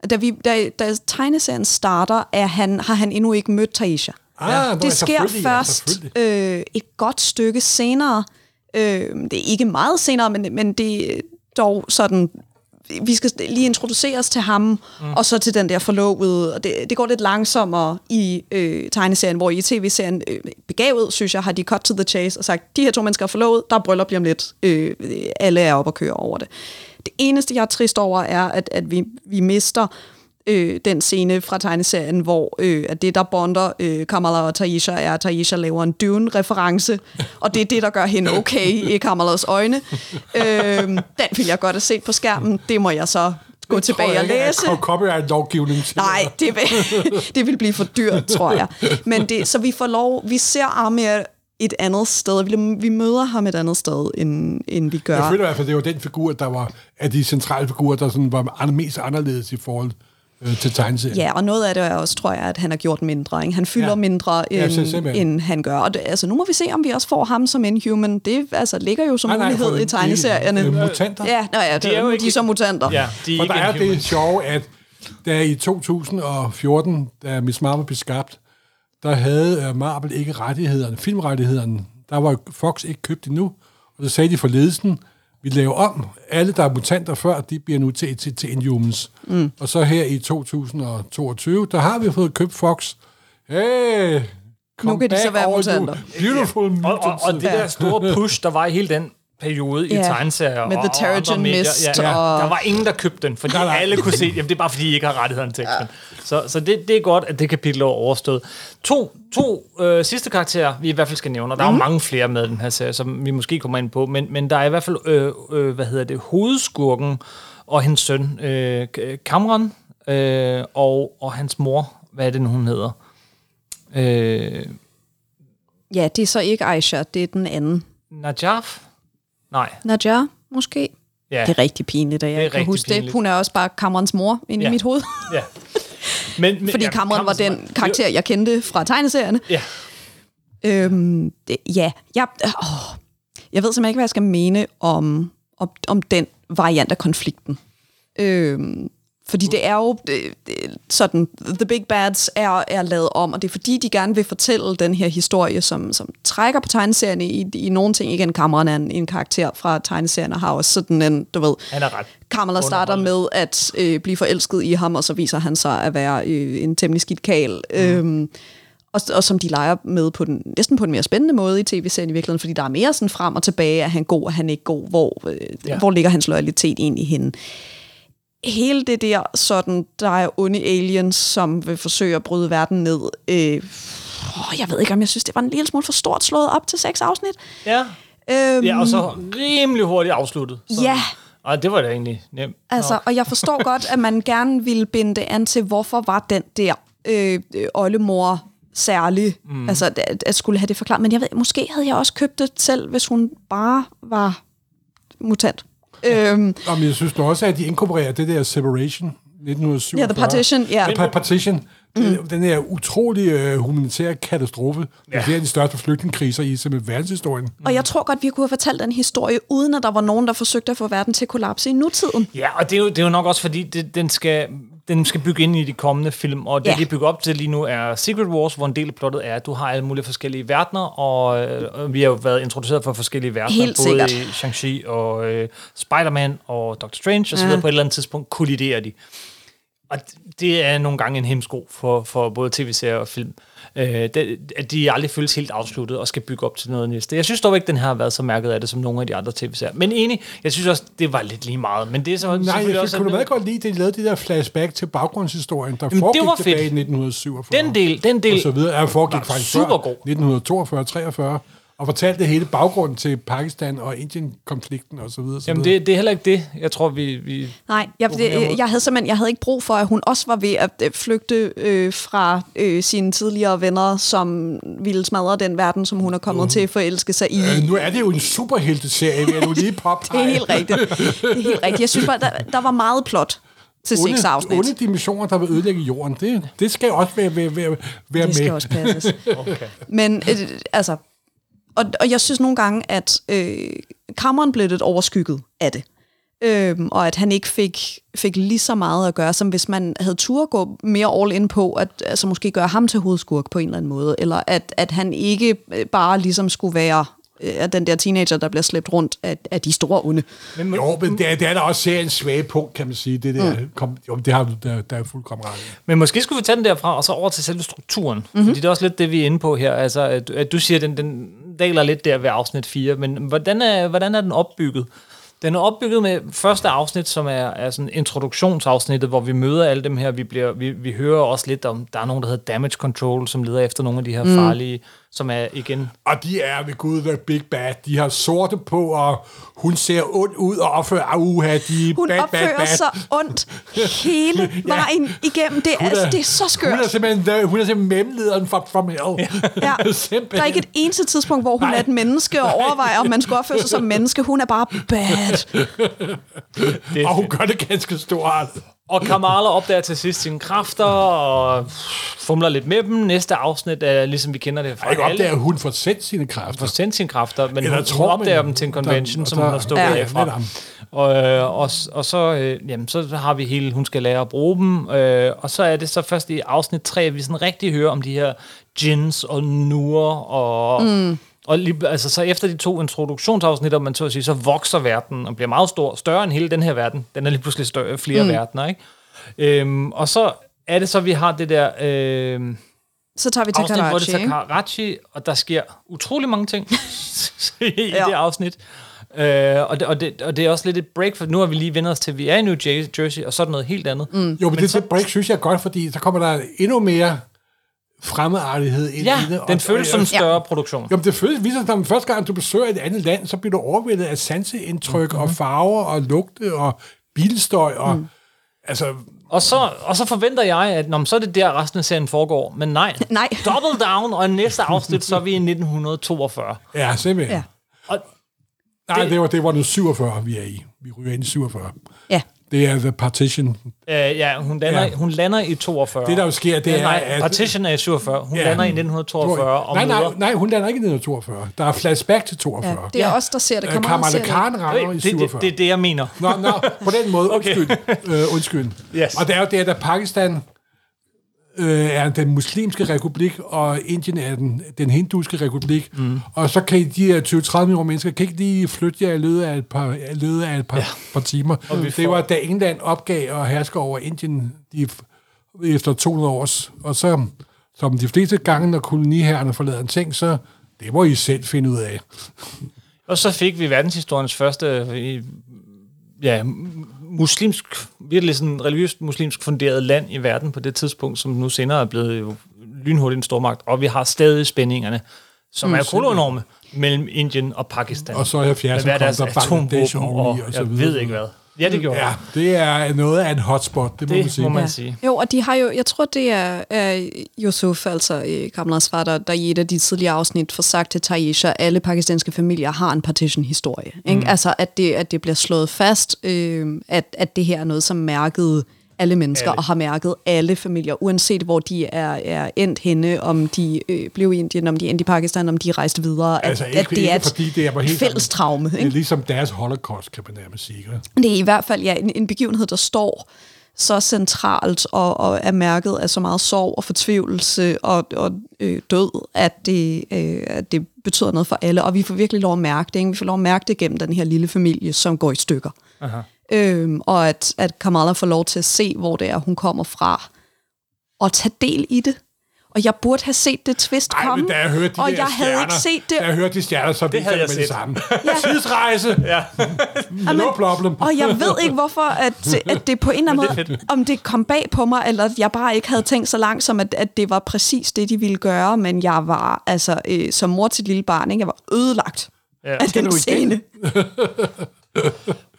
Da, vi, da, da tegneserien starter, er han, har han endnu ikke mødt Taisha.
Ah, ja,
det sker
selvfølgelig, ja,
først
selvfølgelig.
øh, et godt stykke senere. Øh, det er ikke meget senere, men, men det er dog sådan... Vi skal lige introduceres til ham, mm. og så til den der forlovede. Og det, det går lidt langsommere i øh, tegneserien, hvor i tv-serien øh, begavet, synes jeg, har de cut to the chase og sagt, de her to mennesker er forlovet, der er bryllup lige om lidt. Øh, alle er oppe og køre over det. Det eneste, jeg er trist over, er, at, at vi, vi mister øh, den scene fra tegneserien, hvor øh, at det, der bonder øh, Kamala og Taisha, er, at Taisha laver en Dune-reference, og det er det, der gør hende okay i Kamalas øjne. Øh, den vil jeg godt have set på skærmen. Det må jeg så gå
Det
tilbage og læse.
co- Copyright-lovgivning til.
Nej, det vil, det vil blive for dyrt, tror jeg. Men det, så vi får lov, vi ser Amir et andet sted. Vi, vi møder ham et andet sted, end, end vi gør.
Jeg føler i hvert fald, det var den figur, der var af de centrale figurer, der sådan var mest anderledes i forhold øh, til tegneserien.
Ja, og noget af det er også, tror jeg, at han har gjort mindre. Ikke? Han fylder ja.
Ja.
mindre,
Ja,
end,
simpelthen.
end han gør. Og det, altså, nu må vi se, om vi også får ham som Inhuman. Det altså, ligger jo som
Nej, nej,
mulighed i tegneserierne.
øh, mutanter.
Ja, nå, ja, det,
De
de
er jo
de
ikke-
er så mutanter.
ja, de er
For
ikke
der er det sjove, at da i 2014, da Miss Marvel blev skabt, der havde øh, Marvel ikke rettighederne, filmrettighederne. Der var Fox ikke købt endnu, og så sagde de for ledelsen, vi laver om. Alle, der er mutanter før, de bliver nu til, til, til Inhumans. Mm. Og så her i 2022, der har vi fået købt Fox. Hey,
Nu kan de så være mutanter.
Beautiful
Og,
mutants.
og, og det der store push, der var i hele den periode i
Ja,
tegneserier
med
og,
The
og
Terrigen
andre medier.
Mist
Ja, ja.
og-
Der var ingen, der købte den, fordi
Nej, nej.
alle kunne se, jamen det er bare fordi, I ikke har rettighederne til teksten. Så, så det, det er godt, at det kapitel er overstået. To, to øh, sidste karakterer, vi i hvert fald skal nævne, og der er jo mange flere med i den her serie, som vi måske kommer ind på, men, men der er i hvert fald, øh, øh, hvad hedder det, hovedskurken og hendes søn, øh, Cameron, øh, og, og hans mor, hvad er det nu, hun hedder? Øh,
ja, det er så ikke Aisha, det er den anden.
Najaf? Nej.
Najar, måske?
Ja.
Det er rigtig pinligt, at jeg
Det er
kan huske det.
pinligt.
Hun er også bare Camerons mor inde
Ja.
i mit hoved.
Ja. Men, men,
Fordi
ja,
Cameron var den karakter, jeg kendte fra tegneserierne.
Ja.
Øhm, det, ja, jeg, åh, jeg ved simpelthen ikke, hvad jeg skal mene om, om, om den variant af konflikten. Øhm, fordi det er jo det, det, sådan, The Big Bads er, er lavet om, og det er fordi, de gerne vil fortælle den her historie, som, som trækker på tegneserien i, i nogle ting. Igen, Cameron er en, en karakter fra tegneserien, og har også sådan en, du ved,
Han er ret.
Kamala starter med at øh, blive forelsket i ham, og så viser han sig at være øh, en temmelig skidt kal. Mm. Øhm, og, og som de leger med på den, næsten på en mere spændende måde i tv-serien i virkeligheden, fordi der er mere sådan frem og tilbage, er han god, er han ikke god, hvor, øh,
Ja.
ja. hvor ligger hans loyalitet egentlig henne. Hele det der, sådan, der er onde aliens, som vil forsøge at bryde verden ned. Øh, åh, jeg ved ikke, om jeg synes, det var en lille smule for stort slået op til seks afsnit.
Ja.
Øhm,
Ja, og så rimelig hurtigt afsluttet. Så,
Ja.
Og det var da egentlig nemt.
Altså, og jeg forstår godt, at man gerne ville binde det an til, hvorfor var den der øh, øh, oldemor særlig, mm. altså at, at skulle have det forklaret. Men jeg ved, måske havde jeg også købt det selv, hvis hun bare var mutant. Øhm,
Og men jeg synes også, at de inkorporerer det der Separation 1947.
Ja, The Partition, ja.
The pa- Partition. Mm. Den her utrolig øh, humanitære katastrofe. Ja. Det er de største flygtningekriser i simpelthen verdenshistorien.
og jeg tror godt, vi kunne have fortalt den historie, uden at der var nogen, der forsøgte at få verden til at kollapse i nutiden.
Ja, og det er jo, det er jo nok også, fordi det, den, skal, den skal bygge ind i de kommende film, og det,
Ja.
de bygger op til lige nu, er Secret Wars, hvor en del af plottet er, at du har alle mulige forskellige verdener, og, øh, vi har jo været introduceret for forskellige verdener,
Helt
både
sikkert.
i Shang-Chi og øh, Spider-Man og Doctor Strange,
Ja.
videre. På et eller andet tidspunkt kolliderer de. Og det er nogle gange en hemsko for, for både tv-serier og film. Øh, det, at de aldrig føles helt afsluttet og skal bygge op til noget næste. Jeg synes dog ikke, den her har været så mærket af det, som nogle af de andre tv-serier. Men enig, jeg synes også, det var lidt lige meget. Men det er så
Nej, jeg
også...
kunne du meget godt lide, at de lavede det der flashback til baggrundshistorien, der
det
foregik
var
tilbage
fedt.
i 1947.
Den del, den del
og så videre, er foregik faktisk
supergod.
før 1942-43, og fortalte hele baggrunden til Pakistan og Indien-konflikten og så videre. Så
Jamen, det, det er heller ikke det, jeg tror, vi... vi
Nej, jeg, det, jeg havde simpelthen jeg havde ikke brug for, at hun også var ved at øh, flygte øh, fra øh, sine tidligere venner, som ville smadre den verden, som hun er kommet til at forelske sig i.
Øh, nu er det jo en superhelteserie, vil jeg nu lige
Det
påpege.
er helt rigtigt. Det er helt rigtigt. Jeg synes bare, der, der var meget plot til seks
onde,
afsnit.
onde dimensioner, der vil ødelægge jorden. Det, det skal også være, være, være, være
det skal
med.
også passes.
okay.
Men øh, altså, og, og jeg synes nogle gange, at øh, Cameron blev lidt overskygget af det. Øhm, og at han ikke fik, fik lige så meget at gøre, som hvis man havde tur gå mere all in på, at altså måske gøre ham til hovedskurk på en eller anden måde, eller at, at han ikke øh, bare ligesom skulle være at den der teenager, der bliver slæbt rundt af, af de store onde.
Men, jo, men det er, det er der også seriens svage punkt, kan man sige. Det der, mm. kom, jo, det har du der, der er fuldkommen ret.
Men måske skulle vi tage den derfra, og så over til selve strukturen. Mm-hmm. Fordi det er også lidt det, vi er inde på her. Altså, at, at du siger, at den, den daler lidt der ved afsnit 4, men hvordan er, hvordan er den opbygget? Den er opbygget med første afsnit, som er, er sådan introduktionsafsnittet, hvor vi møder alle dem her. Vi, bliver, vi, vi hører også lidt om, der er nogen, der hedder Damage Control, som leder efter nogle af de her mm. Som er igen...
Og de er ved Gud the Big Bad. De har sorte på, og hun ser ond ud og opfører auha. De er
Hun
bad,
opfører
bad, bad.
sig ondt hele vejen igennem. Det er, altså, det er så
Hun
skørt.
er simpelthen, hun er simpelthen memlederen fra, fra Mel.
Ja.
simpelthen.
Der er ikke et eneste tidspunkt, hvor hun
Nej.
er et menneske og overvejer, om man skulle opføre sig som menneske. Hun er bare bad.
Det er
Og hun gør det ganske stort.
Og Kamala opdager til sidst sine kræfter, og fumler lidt med dem. Næste afsnit er, ligesom vi kender det fra
Og ikke
alle.
opdager, at hun får sendt sine kræfter.
får sendt sine kræfter, men
Eller
hun, hun
tror man-
opdager dem til en
der-
convention,
og
som
der-
hun har stukket
Ja,
af fra. Og, øh, og, og så, øh, jamen, så har vi hele, hun skal lære at bruge dem, øh, og så er det så først i afsnit 3, at vi sådan rigtig hører om de her djinns og nur, og, mm. Og lige, altså, så efter de to introduktionsafsnit, om man så at sige, så vokser verden og bliver meget stor, større end hele den her verden. Den er lige pludselig større, flere mm. verdener, ikke? Øhm, og så er det så, vi har det der... Øh,
Så tager vi til
afsnit, hvor det
Karachi,
tager? Karachi, og der sker utrolig mange ting i
Ja.
det afsnit. Øh, og, det, og, det, og det er også lidt et break, for nu har vi lige vendt os til, at vi er i New Jersey, og så er det noget helt andet. Mm.
Jo, men, men det,
så-
det break synes jeg er godt, fordi så kommer der endnu mere fremmedartighed ind
Ja,
i det.
den føles som en større produktion.
Jo, det føles viser sig, at første gang du besøger et andet land, så bliver du overvældet af sanseindtryk mm-hmm. og farver og lugte og bilstøj og... Mm. Altså,
Og så, og så forventer jeg, at når, så er det der, resten af serien foregår. Men nej,
Nej.
double down, og i næste afsnit, så er vi i 1942.
ja, simpelthen.
Ja.
Ja.
Og
Nej, det var, det var nu 47, vi er i. Vi ryger ind i 47.
Ja.
Det er The Partition.
øh, ja, hun lander, Ja. hun lander i 42.
Det, der jo sker, det
ja,
er,
nej,
at-
Partition er i 47. Hun
Ja.
lander i 1942 og
nej, nej, nej, hun lander ikke i 1942. Der er flashback til 42.
ja. Det er
Ja.
os, der ser det.
Øh, Kamala
ser det.
Khan rammer i
det, det,
47.
det, det er det, jeg mener.
Nå, nå, på den måde,
Okay.
undskyld. øh, undskyld.
Yes.
Og det er jo det, at Pakistan øh, er den muslimske republik, og Indien er den, den hinduske republik. Mm. Og så kan de her 20-30 millioner mennesker kan ikke lige flytte jer i løbet af et par, løbet af et par, ja. par timer.
vi
Det
får-
var, da England opgav at herske over Indien de, efter 200 års. Og så, som de fleste gange, når koloniherrerne forlader en ting, så det må I selv finde ud af.
Og så fik vi verdenshistoriens første ja, muslimsk, virkelig sådan religiøst muslimsk funderet land i verden på det tidspunkt, som nu senere er blevet jo lynhurtigt en stormagt. Og vi har stadig spændingerne som mm, er kolonorme mellem Indien og Pakistan.
Og så i 70'erne
Med hver deres
kom der Bangladesh oveni,
og,
og så
jeg
videre.
ved ikke hvad. Ja, det gjorde
Ja, det er noget af en hotspot, det må man
Det
sige.
må man
Ja.
sige.
Jo, og de har jo, jeg tror, det er, er Yusuf, altså øh, Kamlas far, der, der i et af de tidligere afsnit får sagt til Taisha, at alle pakistanske familier har en partition-historie. Ikke?
Mm.
Altså, at det, at det bliver slået fast, øh, at, at det her er noget, som mærkede alle mennesker,
Alle.
og har mærket alle familier, uanset hvor de er, er endt henne, om de øh, blev i Indien, om de endte i Pakistan, om de rejste videre. At,
Altså ikke,
at det
ikke
er et
fordi det er helt
fælles traume.
Det er
Ikke?
ligesom deres holocaust, kan man nærmest sige. Ikke?
Det er i hvert fald ja, en, en begivenhed, der står så centralt og, og er mærket af så meget sorg og fortvivlelse og, og øh, død, at det, øh, at det betyder noget for alle. Og vi får virkelig lov at mærke det. Ikke? Vi får lov at mærke det gennem den her lille familie, som går i stykker.
Aha.
Øhm, og at, at Kamala får lov til at se, hvor det er, hun kommer fra, og tage del i det. Og jeg burde have set det twist
Ej,
komme,
men da jeg hørte de
og jeg havde
stjerner,
ikke set det.
Da jeg hørte de stjerner, så det
havde jeg
med det
set.
samme. Tidsrejse!
Ja.
no problem.
Og jeg ved ikke, hvorfor at, at det på en eller anden måde, om det kom bag på mig, eller at jeg bare ikke havde tænkt så langt, som at, at det var præcis det, de ville gøre, men jeg var, altså, øh, som mor til et lille barn, ikke? jeg var ødelagt
Ja.
af den scene.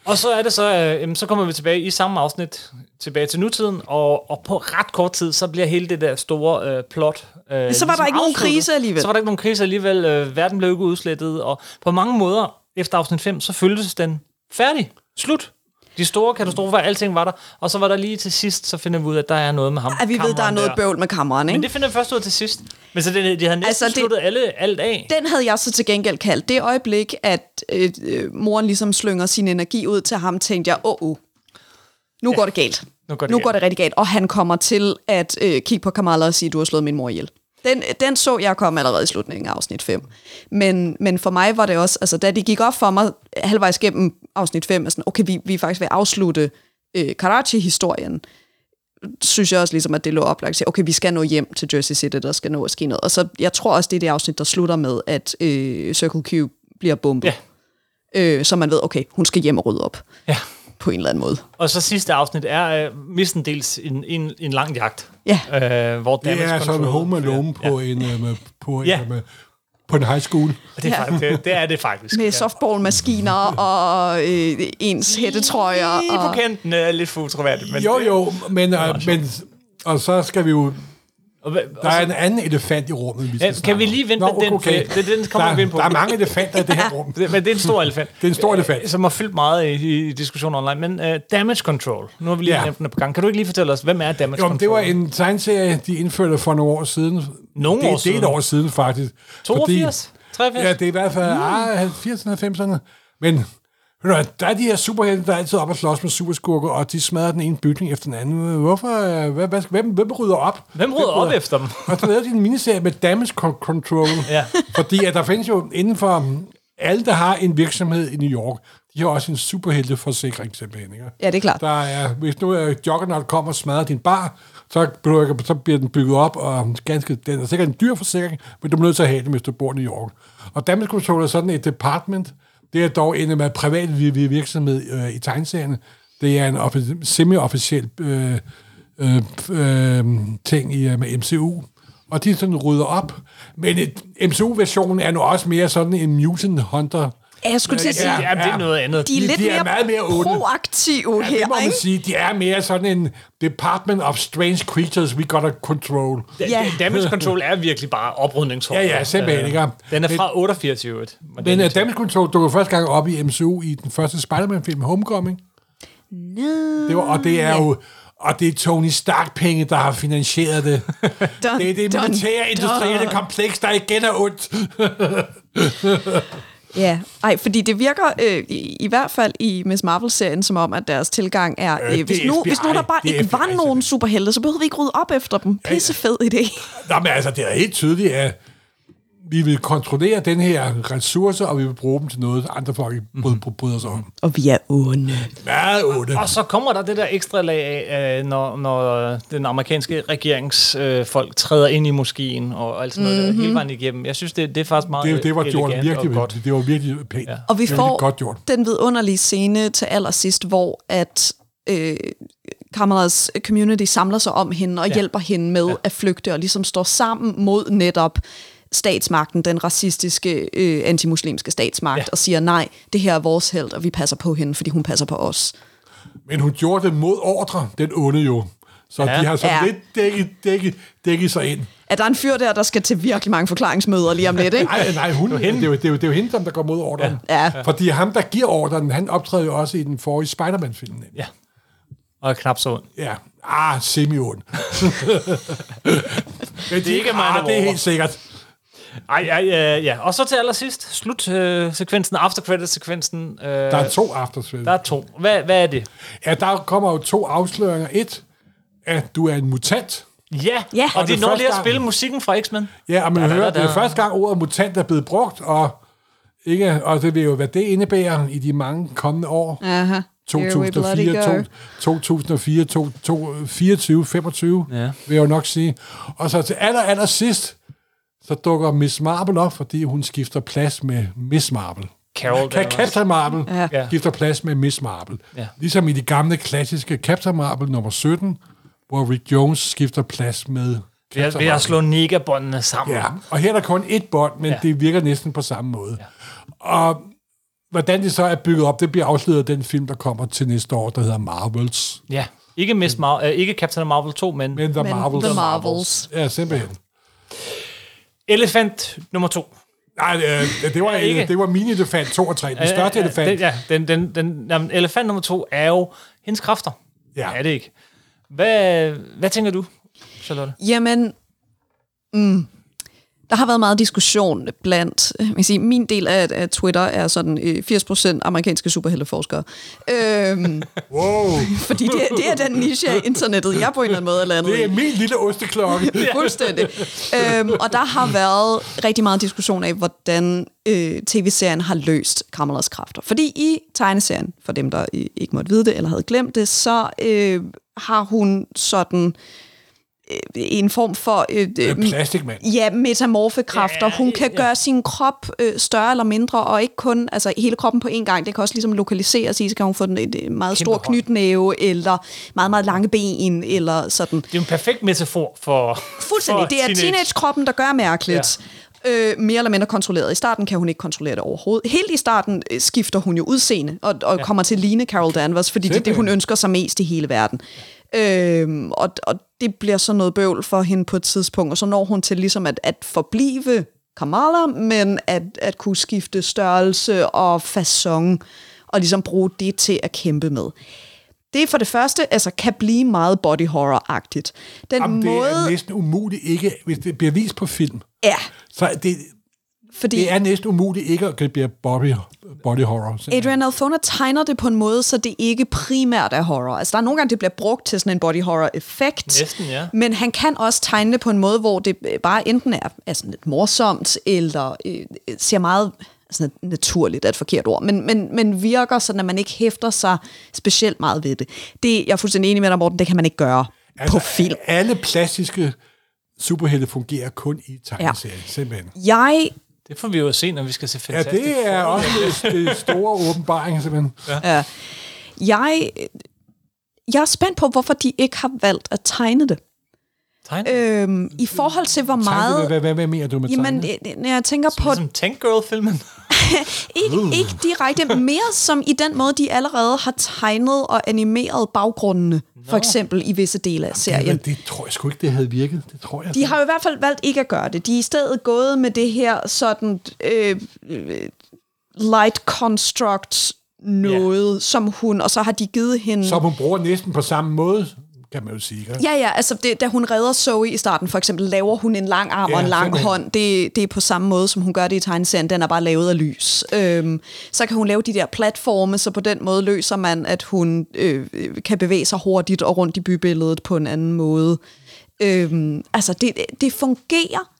Og så er det så, øh, jamen, så kommer vi tilbage i samme afsnit, tilbage til nutiden, og, og på ret kort tid, så bliver hele det der store øh, plot... Øh,
Så var der ikke nogen
afsluttet.
krise alligevel.
Så var der ikke nogen krise alligevel. Øh, verden blev ikke udslettet, og på mange måder, efter afsnit 5, så føltes den færdig. Slut. De store katastrofer, alting var der, og så var der lige til sidst, så finder vi ud af, at der er noget med ham.
At vi ved, der er noget bøvl med kammeren, ikke?
Men det finder vi først ud af til sidst. Men så det, de havde næsten
Altså,
altså,
det-
sluttet alle, alt af.
Den havde jeg så til gengæld kaldt. Det øjeblik, at øh, øh, moren ligesom slynger sin energi ud til ham, tænkte jeg, åh, oh, nu går det galt.
Nu går det
nu
galt.
går det rigtig galt. Og han kommer til at øh, kigge på Kamala og sige, du har slået min mor ihjel. Den, den så jeg komme allerede i slutningen af afsnit 5. Men, men for mig var det også, altså da det gik op for mig halvvejs gennem afsnit 5, sådan, okay, vi, vi er faktisk ved at afslutte øh, Karachi-historien, synes jeg også ligesom, at det lå oplagt til, okay, vi skal nå hjem til Jersey City, der skal nå at ske noget. Og så, jeg tror også, det er det afsnit, der slutter med, at øh, Circle Q bliver bombet.
Ja.
Øh, så man ved, okay, hun skal hjem og rydde op
Ja.
på en eller anden måde.
Og så sidste afsnit er øh, mistendels en, en, en lang jagt.
Ja.
Øh, hvor
Det er sådan
control-
Home Alone på, en, øh, på,
Ja.
en, med- på en high school.
Det er, faktisk, det, det er det faktisk.
Med softballmaskiner og øh, ens hættetrøjer.
Lige på
Og,
kanten er lidt for utroværdigt. Men
Jo, jo, men, øh, men og så skal vi jo...
Og, hvad-
Der er en anden elefant i rummet, vi skal
Ja,
snakke
kan vi
om.
lige vente med den, for det- den kommer
der,
vi ind på.
Der er mange elefanter i det her rum.
Det, men det er en stor elefant.
Det er en stor elefant.
Som har fyldt meget i, i diskussioner online. Men uh, damage control, nu har vi lige
Ja.
nævnt den på gang. Kan du ikke lige fortælle os, hvem er damage
Jo,
control?
det var en tegnserie, de indførte for nogle år siden.
Nogle
det,
år
Det er
siden?
et år siden, faktisk.
82? 83?
Ja, det er i hvert fald ah, 80'erne, 90'erne. Men der er de her superhelte, der er altid op og slås med superskurker, og de smadrer den ene bygning efter den anden. Hvorfor? øh, Hvad, hvad, hvem, hvem rydder op?
Hvem rydder op efter dem?
Og så lavede de en miniserie med damage con- control.
Ja.
Fordi at der findes jo inden for um, alle, der har en virksomhed i New York, de har også en superhelteforsikring simpelthen. Ikke?
ja, det er klart.
Der er, hvis nu er Juggernaut kommer og smadrer din bar, så, bliver- så bliver den bygget op, og ganske, den er sikkert en dyr forsikring, men du er nødt til at have den, hvis du bor i New York. Og Damage Control er sådan et department, det er dog en af privat vi- vi- virksomhed øh, i tegneserierne. Det er en offi- semi-officiel øh, øh, øh, ting i, øh, med MCU, og de sådan rydder op. Men et, MCU-versionen er nu også mere sådan en mutant hunter.
Ja, jeg skulle til at sige,
Ja, ja, det er noget andet.
de er
de-
lidt
de er
mere,
meget mere onde.
proaktive
Ja,
her,
det må man
ikke?
sige. De er mere sådan en Department of Strange Creatures We Gotta Control.
Ja.
Damage control er virkelig bare oprydningshold.
Ja, ja, simpelthen, ikke?
Den er fra 88 i øvrigt.
Men
den-
uh, Damage Control dukker første gang op i MCU i den første Spider-Man-film, Homecoming.
No.
Det var, og det er jo og det er Tony Stark-penge, der har finansieret det.
Dun,
Det er det militære industrielle kompleks, der igen er ondt.
Ja, ej, fordi det virker øh, i, i hvert fald i Miss Marvel-serien som om, at deres tilgang er,
Øh,
øh, hvis, nu,
FBI,
hvis nu der bare ikke var
FBI,
nogen superhelte, så behøvede vi ikke rydde op efter dem. Pisse fed idé.
Nå, men altså, det er helt tydeligt, at vi vil kontrollere den her ressource, og vi vil bruge dem til noget, andre folk ikke bryder, bryder sig om.
Og vi er onde.
Meget onde.
Og så kommer der det der ekstra lag af, øh, når, når den amerikanske regeringsfolk øh, træder ind i moskeen og alt sådan noget
Mhm.
mm-hmm. der, hele vejen igennem. Jeg synes, det, det er faktisk meget
Det, det var gjort virkelig,
og godt.
det var virkelig pænt. Ja.
Og vi får
godt gjort.
den vidunderlige scene til allersidst, hvor at øh, Kamalas community samler sig om hende og ja. hjælper hende med ja. at flygte, og ligesom står sammen mod netop statsmagten, den racistiske, øh, antimuslimske statsmagt,
Ja.
ja. og siger, nej, det her er vores held, og vi passer på hende, fordi hun passer på os.
Men hun gjorde det mod ordre, den onde jo. Så
Ja.
ja. de har så
Ja.
ja. lidt dækket, dækket, dækket sig ind.
Er der en fyr der, der skal til virkelig mange forklaringsmøder lige om lidt, ikke?
Nej, nej, hun, det, er
hende.
det, er jo, det, er jo, det er jo hende, som der går mod ordren.
Ja.
Fordi ham, der giver ordren, han optræder jo også i den forrige Spider-Man-film.
Ja. Og er knap så ond.
Ja, ah, semi-ond. Men det
er ikke mig,
ah, det er helt sikkert.
Ej, ej, ja, ja. Og så til allersidst, slutsekvensen, after credit-sekvensen. Øh,
Der er to aftersvælg.
der er to. Hvad, hvad er det?
Ja, der kommer jo to afsløringer. Et, at du er en mutant.
Ja,
Ja.
og
Og
de
det
når lige at spille musikken fra X-Men.
Ja, og man
Da, da,
hører,
da,
det er
da.
første gang ordet mutant er blevet brugt, og, ikke, og det vil jo, hvad det indebærer i de mange kommende år.
Aha. Here we bloody
2004,
go.
to, 2004, to, to, 24, 25,
Ja.
ja. vil jeg jo nok sige. Og så til aller, aller sidst, så dukker Miss Marvel op, fordi hun skifter plads med Miss Marvel.
Carol
Ka-
Danvers.
Captain Marvel
Ja.
skifter plads med Miss Marvel.
Ja.
Ligesom i de gamle klassiske Captain Marvel nummer 17, hvor Rick Jones skifter plads med
Ved at,
Captain
ved at
Marvel.
slå negabåndene sammen.
Ja, og her er der kun ét bånd, men
Ja.
ja. det virker næsten på samme måde. Ja. Og hvordan det så er bygget op, det bliver afsløret af den film, der kommer til næste år, der hedder Marvels.
ja. Ikke, Miss Mar- øh, ikke Captain Marvel 2, men,
Men The
Men
Marvels.
The Marvels.
Ja, simpelthen.
Elefant nummer 2.
Nej, øh, det var,
Ja, ikke.
det var mini-elefant 2 og 3. Den største
Øh, øh,
elefant.
Den, ja, den, den, den, jamen, elefant nummer 2 er jo hendes kræfter.
Ja.
Er det ikke? Hvad, hvad tænker du, Charlotte?
Jamen, mm, der har været meget diskussion blandt, øh, man kan sige, min del af, af Twitter er sådan øh, 80% amerikanske superhelteforskere. Øhm,
Wow,
fordi det, det er den niche af internettet, jeg på en eller anden måde er landet
det er min lille osteklokke.
Fuldstændig. øhm, og der har været rigtig meget diskussion af, hvordan øh, tv-serien har løst Kamalas kræfter. Fordi i tegneserien, for dem, der øh, ikke måtte vide det eller havde glemt det, så øh, har hun sådan øh, en form for... Øh, øh,
Plastikmand.
Ja, metamorfe kræfter.
Ja,
Hun kan
ja.
gøre sin krop øh, større eller mindre, og ikke kun altså, hele kroppen på én gang. Det kan også ligesom lokaliseres i, så kan hun få den et øh, meget stor
hånd.
knytnæve, eller meget, meget lange ben, eller sådan.
Det er en perfekt metafor for
Fuldstændig.
for
Det er teenage-kroppen, der gør mærkeligt. Ja. Øh, mere eller mindre kontrolleret. I starten kan hun ikke kontrollere det overhovedet. Helt i starten øh, skifter hun jo udseende, og, og ja. kommer til at ligne Carol Danvers, fordi det er det, hun ønsker sig mest i hele verden. Øhm, og, og det bliver så noget bøvl for hende på et tidspunkt, og så når hun til ligesom at, at forblive Kamala, men at, at kunne skifte størrelse og façon, og ligesom bruge det til at kæmpe med. Det for det første altså, kan blive meget body horror-agtigt. Den
Jamen, det
måde...
er næsten umuligt ikke, hvis det bliver vist på film.
Ja,
Så det,
fordi
det er næsten umuligt ikke at blive body, body horror. simpelthen.
Adrian Alfona tegner det på en måde, så det ikke primært er horror. Altså, der er nogle gange, det bliver brugt til sådan en body horror-effekt.
Næsten, ja.
Men han kan også tegne det på en måde, hvor det bare enten er, er sådan lidt morsomt, eller øh, ser meget sådan naturligt er et forkert ord, men, men, men virker sådan, at man ikke hæfter sig specielt meget ved det. Det jeg er fuldstændig enig med dig, Morten, det kan man ikke gøre altså, på film.
Alle plastiske superhelte fungerer kun i tegneserien, ja. simpelthen.
Jeg
Det får vi jo se, når vi skal se
Ja,
Fantastic
det er også det, det store åbenbaring, simpelthen. Ja.
Jeg, jeg er spændt på, hvorfor de ikke har valgt at tegne det.
Tegne.
Øhm, I forhold til, hvor meget...
Hvad, hvad, hvad mener du med
Jamen,
tegne?
øh, når jeg tænker på...
Ligesom Tank Girl-filmen.
Ikke, ikke direkte, mere som i den måde, de allerede har tegnet og animeret baggrundene, for eksempel i visse dele af serien.
Det, det tror jeg sgu ikke, det havde virket. Det tror jeg.
De har jo i hvert fald valgt ikke at gøre det. De er i stedet gået med det her sådan øh, light construct noget, yeah. som hun, og så har de givet hende...
Som hun bruger næsten på samme måde, kan man jo sige. Ikke?
Ja, ja, altså det, da hun redder Zoe i starten, for eksempel, laver hun en lang arm
Ja,
og en lang
simpelthen.
hånd. Det, det er på samme måde, som hun gør det i tegneserien. Den er bare lavet af lys. Øhm, så kan hun lave de der platforme, så på den måde løser man, at hun øh, kan bevæge sig hurtigt og rundt i bybilledet på en anden måde. Øhm, altså, det, det fungerer.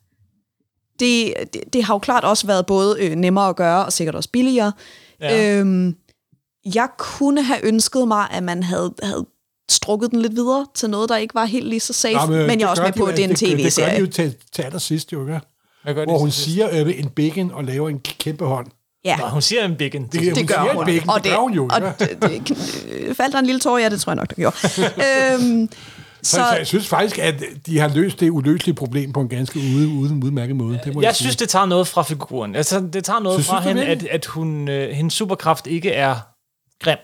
Det, det, det har jo klart også været både øh, nemmere at gøre og sikkert også billigere.
Ja.
Øhm, jeg kunne have ønsket mig, at man havde, havde strukket den lidt videre til noget, der ikke var helt lige så safe,
Nå,
men, men jeg er
det
også med
de
på, at det er en
Det, det gør de
tv-serie.
jo til, til allersidst, jo, ikke? Hvor hun siger øh, en bacon og laver en kæmpe hånd.
Ja,
Nå, hun siger en en.
Det,
det
hun
gør
siger
hun.
En bacon,
og
det, gør hun jo,
og det, det, faldt der en lille tår? Ja, det tror jeg nok, der gjorde. øhm,
Så, så jeg synes faktisk, at de har løst det uløselige problem på en ganske ude, uden udmærket måde. Det må
Jeg
sige.
synes, det tager noget fra figuren. Altså, det tager noget
Synes
fra
det
hende, at, at hun, øh, hendes superkraft ikke er grim.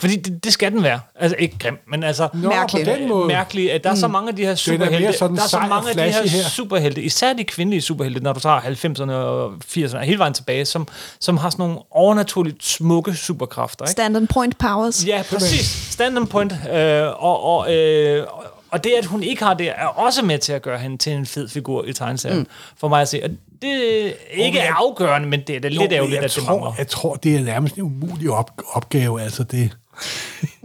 Fordi det, det skal den være. Altså ikke grim, men altså
Nå,
Mærkelig.
på den måde.
mærkelig, at der er så mange af de her superhelte.
sådan
Der er så mange af de her,
her.
superhelte, især de kvindelige superhelte, når du tager 90'erne og 80'erne, hele vejen tilbage, som, som har sådan nogle overnaturligt smukke superkræfter. Ikke?
Stand and point powers.
Ja, præcis. Stand point. Øh, og, og, øh, og det, at hun ikke har det, er også med til at gøre hende til en fed figur i tegneserien, mm. for mig at se. Og det er ikke
jeg-
afgørende, men det er da lidt ærgerligt,
jeg
at det
tror,
mangler.
Jeg tror, det er nærmest en umulig op- opgave. Altså det,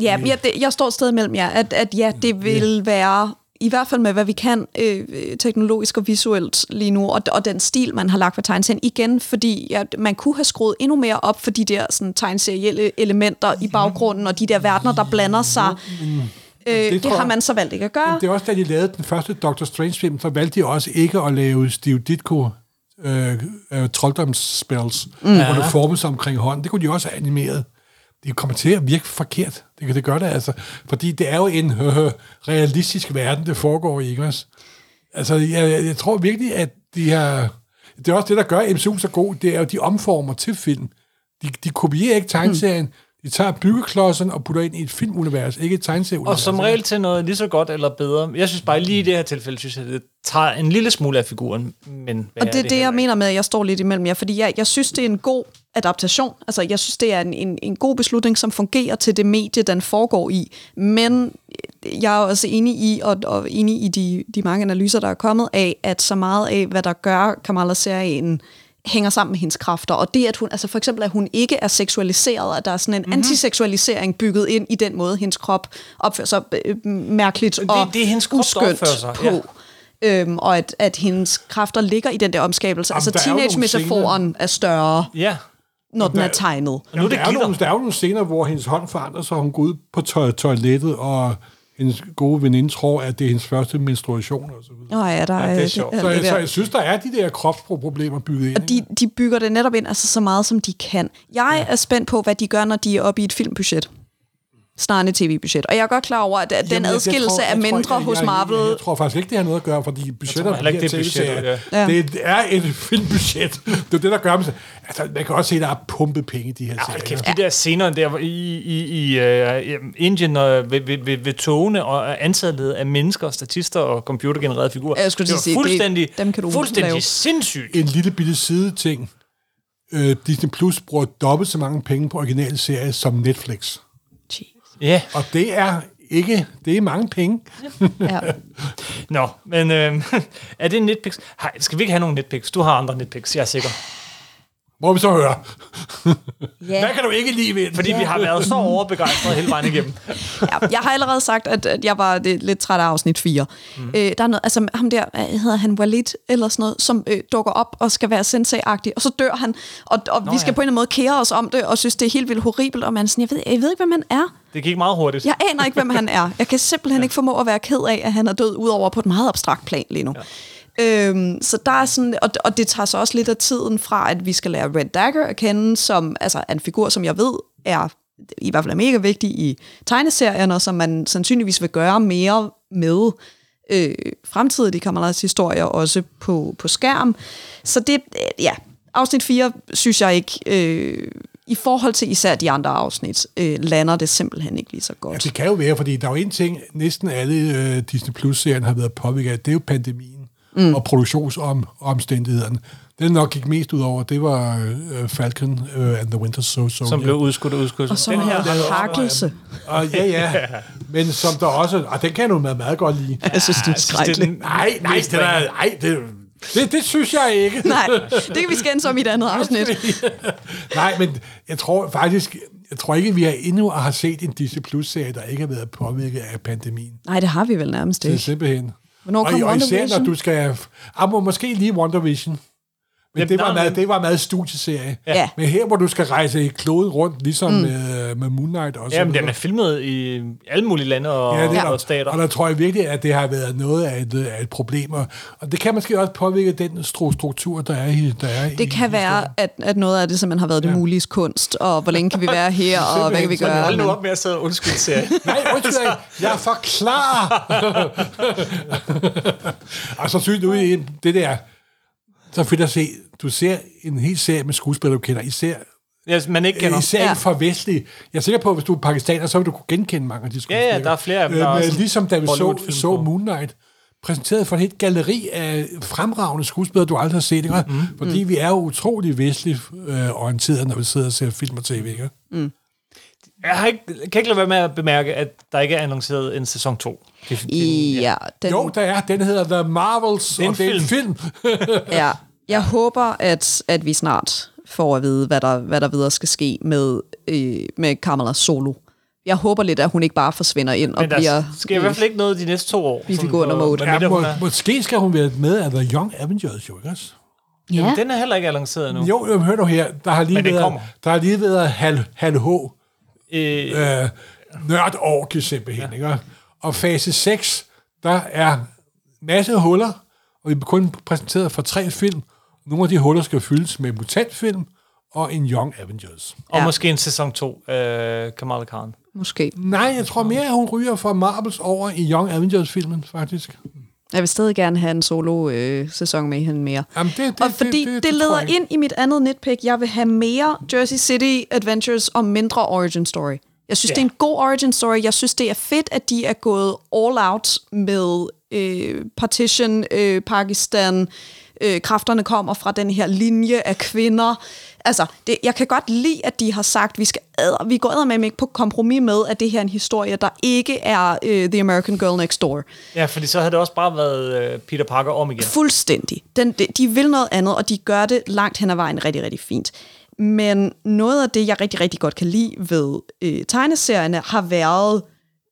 Ja, jeg, det, jeg står et sted mellem jer, at, at ja, det vil være, i hvert fald med hvad vi kan øh, teknologisk og visuelt lige nu, og, og den stil, man har lagt for tegneserien, igen, fordi ja, man kunne have skruet endnu mere op for de der sådan, tegneserielle elementer i baggrunden, og de der verdener, der blander sig. Øh, det, det
tror
har man så valgt ikke at gøre.
det er også, da de lavede den første Doctor Strange-film, så valgte de også ikke at lave Steve Ditko øh, øh, trolddomsspells, mm. hvor det formede sig omkring hånden. Det kunne de også have animeret. Det kommer til at virke forkert. Det kan det gøre det altså. Fordi det er jo en øh, realistisk verden, det foregår i, ikke også? Altså, jeg, jeg, tror virkelig, at de har... Det er også det, der gør MCU så god, det er jo, de omformer til film. De, de kopierer ikke tegneserien, de tager byggeklodsen og putter ind i et filmunivers, ikke et tegneserieunivers.
Og som regel til noget lige så godt eller bedre. Jeg synes bare, lige i det her tilfælde, synes jeg, det tager en lille smule af figuren. Men hvad
Og det er det,
heller
jeg mener med, at jeg står lidt imellem jer, fordi jeg, jeg synes, det er en god adaptation. Altså, jeg synes, det er en, en, en god beslutning, som fungerer til det medie, den foregår i. Men jeg er også enig i, og, og enig i de, de mange analyser, der er kommet af, at så meget af, hvad der gør Kamala-serien, hænger sammen med hendes kræfter. Og det, at hun, altså for eksempel, at hun ikke er seksualiseret, at der er sådan en
Mhm.
mm-hmm. antiseksualisering bygget ind i den måde, hendes krop opfører sig øh, mærkeligt
Det-
og
det er hendes krop,
uskønt
sig,
på.
ja.
Øhm, og at, at hendes kræfter ligger i den der omskabelse.
Jamen,
altså
er
teenage-metaforen er større,
Ja.
når den
der-
er tegnet.
nu er
Jamen,
det
der, er nogle, der er jo nogle scener, hvor hendes hånd forandrer sig, og hun går ud på to- toilettet, og hendes gode veninde tror, at det er hendes første menstruation. Og så videre.
Nå ja, der
Ja,
er,
det er sjovt.
Så,
det
jeg, så
der.
jeg synes, der er de der kropsproblemer bygget ind.
Og de, de bygger det netop ind altså så meget, som de kan. Jeg er spændt på, hvad de gør, når de er oppe i et filmbudget. Snarere end et tv-budget. Og jeg er godt klar over, at den
Jamen, jeg- jeg
adskillelse
tror-
er
jeg tror-
mindre
jeg-
hos
jeg-
Marvel.
Jeg, jeg tror faktisk ikke, det har noget at gøre, fordi budgetter på de
det er
her tv-serier,
ja.
Det er et filmbudget. Det er det, der gør dem. Altså, man kan også se, at der er pumpet penge i de her
Ja,
serier.
kæft, de der scener der i, i, i uh, Indien og ved, ved, ved, ved togene og antallet af mennesker, statister og computergenererede figurer.
Jeg skulle
det var
sige, det-
fuldstændig,
dem kan du
fuldstændig
lave.
sindssygt.
En lille bitte sideting. Øh, Disney Plus bruger dobbelt så mange penge på originale serier som Netflix.
Ja,
Og det er ikke, det er mange penge.
Ja.
nå, men øh, er det nitpicks? Hej, skal vi ikke have nogle nitpicks? Du har andre nitpicks, jeg er sikker.
Må vi så høre.
Ja.
Hvad kan du ikke lide ved?
Fordi vi har været så overbegejstrede hele vejen igennem.
ja, jeg har allerede sagt, at, at jeg var det, lidt træt af afsnit 4. Mm. Øh, der er noget, altså ham der, hvad hedder han, Walid, eller sådan noget, som øh, dukker op og skal være sensei-agtig, og så dør han, og, og Nå, vi skal
ja.
på en eller anden måde kære os om det, og synes, det er helt vildt horribelt, og man sådan, jeg ved, jeg ved ikke, hvem han er.
Det gik meget hurtigt.
Jeg aner ikke, hvem han er. Jeg kan simpelthen ja. ikke formå at være ked af, at han er død, udover på et meget abstrakt plan lige nu. Ja. Øhm, så der er sådan, og, og det tager så også lidt af tiden fra, at vi skal lære Red Dagger at kende, som altså en figur, som jeg ved er i hvert fald er mega vigtig i tegneserierne, og som man sandsynligvis vil gøre mere med øh, fremtidige Kamalas historier, også på, på skærm. Så det, øh, ja, afsnit 4 synes jeg ikke, øh, i forhold til især de andre afsnit, øh, lander det simpelthen ikke lige så
Ja,
godt.
det kan jo være, fordi der er jo en ting, næsten alle øh, Disney Plus-serien har været påvirket af, det er jo pandemien mm. og produktionsomstændighederne. Den nok gik mest ud over, det var øh, Falcon øh, and the Winter Soldier.
Som blev udskudt og udskudt.
Og så
Den her,
hakkelse.
Og, ja, ja. Men som der også... Og den kan jeg nu meget, meget godt lide.
Jeg synes, det er
jeg synes, det er
skrækkeligt.
Nej, nej, det, er, nej det, det, det synes jeg ikke.
Nej, det kan vi skændes om i et andet afsnit.
Nej, men jeg tror faktisk, jeg tror ikke, vi har endnu har set en Disney Plus-serie, der ikke har været påvirket af pandemien.
Nej, det har vi vel nærmest
Det er
ikke.
simpelthen.
Hvornår
og, og især, når du skal... Ah, må måske lige WandaVision. Men
Jamen,
det var,
nej,
meget,
men-
det var meget studieserie.
Ja.
Men her, hvor du skal rejse i kloden rundt, ligesom mm. med, med Moon Knight også.
Jamen, den er filmet i alle mulige lande og,
Ja, det er
og stater.
Og der tror jeg virkelig, at det har været noget af et, af et problem. Og, og det kan måske også påvirke den stru- struktur, der er i der er i
Det kan være, at, at noget af det simpelthen har været det mulige kunst, og hvor længe kan vi være her, og hvad kan vi gøre?
Hold nu op med at sidde og undskylde serie.
Nej, undskyld, jeg- jeg forklarer. og så synes du, i det der, så fedt at se, du ser en hel serie med skuespillere, du kender. I ser,
ja, man ikke kender.
især
Ja.
fra vestlige. Jeg er sikker på, at hvis du er pakistaner, så vil du kunne genkende mange af de skuespillere.
Ja, ja, der er flere af dem, der er
Øh, men
også
ligesom da vi så, så. Moon Knight, præsenteret for et helt galleri af fremragende skuespillere, du aldrig har set, ikke? Mm. Fordi vi er jo utrolig vestligt øh, orienteret, når vi sidder og ser film og tv, ikke?
Jeg har ikke, kan ikke lade være med at bemærke, at der ikke er annonceret en sæson 2.
Ja, den,
Jo, der er. Den hedder The Marvels,
er en
og det er en film.
ja. Jeg håber, at, at vi snart får at vide, hvad der, hvad der videre skal ske med, øh, med Kamala Solo. Jeg håber lidt, at hun ikke bare forsvinder ind og
Men der
bliver...
sker i hvert fald ikke noget de næste to år. Sådan
og
på-
mode.
medmindre
Må, måske skal hun være med af The Young Avengers, jo, ikke også?
Jamen, den er heller ikke annonceret endnu.
Jo, jo, hør nu her. Der har lige
Men det
været, der har lige været Hal, Hal H.
Øh,
Øh, nørdorgie simpelthen, ja. ikke? Og fase 6, der er masse huller, og vi er kun præsenteret for tre film. Nogle af de huller skal fyldes med mutantfilm og en Young Avengers.
og
Ja.
måske en sæson 2 af Kamala Khan.
Måske.
Nej, jeg tror mere, at hun ryger fra Marvels over i Young Avengers-filmen, faktisk.
Jeg vil stadig gerne have en solo-sæson med hende mere.
Jamen, det, det,
og fordi det, det, det leder ind i mit andet nitpick. Jeg vil have mere Jersey City Adventures og mindre origin story. Jeg synes,
Ja.
det er en god origin story. Jeg synes, det er fedt, at de er gået all out med øh, partition, øh, Pakistan, øh, kræfterne kommer fra den her linje af kvinder. Altså, det, jeg kan godt lide, at de har sagt, vi skal ad, vi går med ikke på kompromis med, at det her er en historie, der ikke er øh, The American Girl Next Door.
Ja, fordi så havde det også bare været øh, Peter Parker om igen.
Fuldstændig. Den, de, de vil noget andet, og de gør det langt hen ad vejen rigtig, rigtig fint. Men noget af det, jeg rigtig, rigtig godt kan lide ved øh, tegneserierne, har været,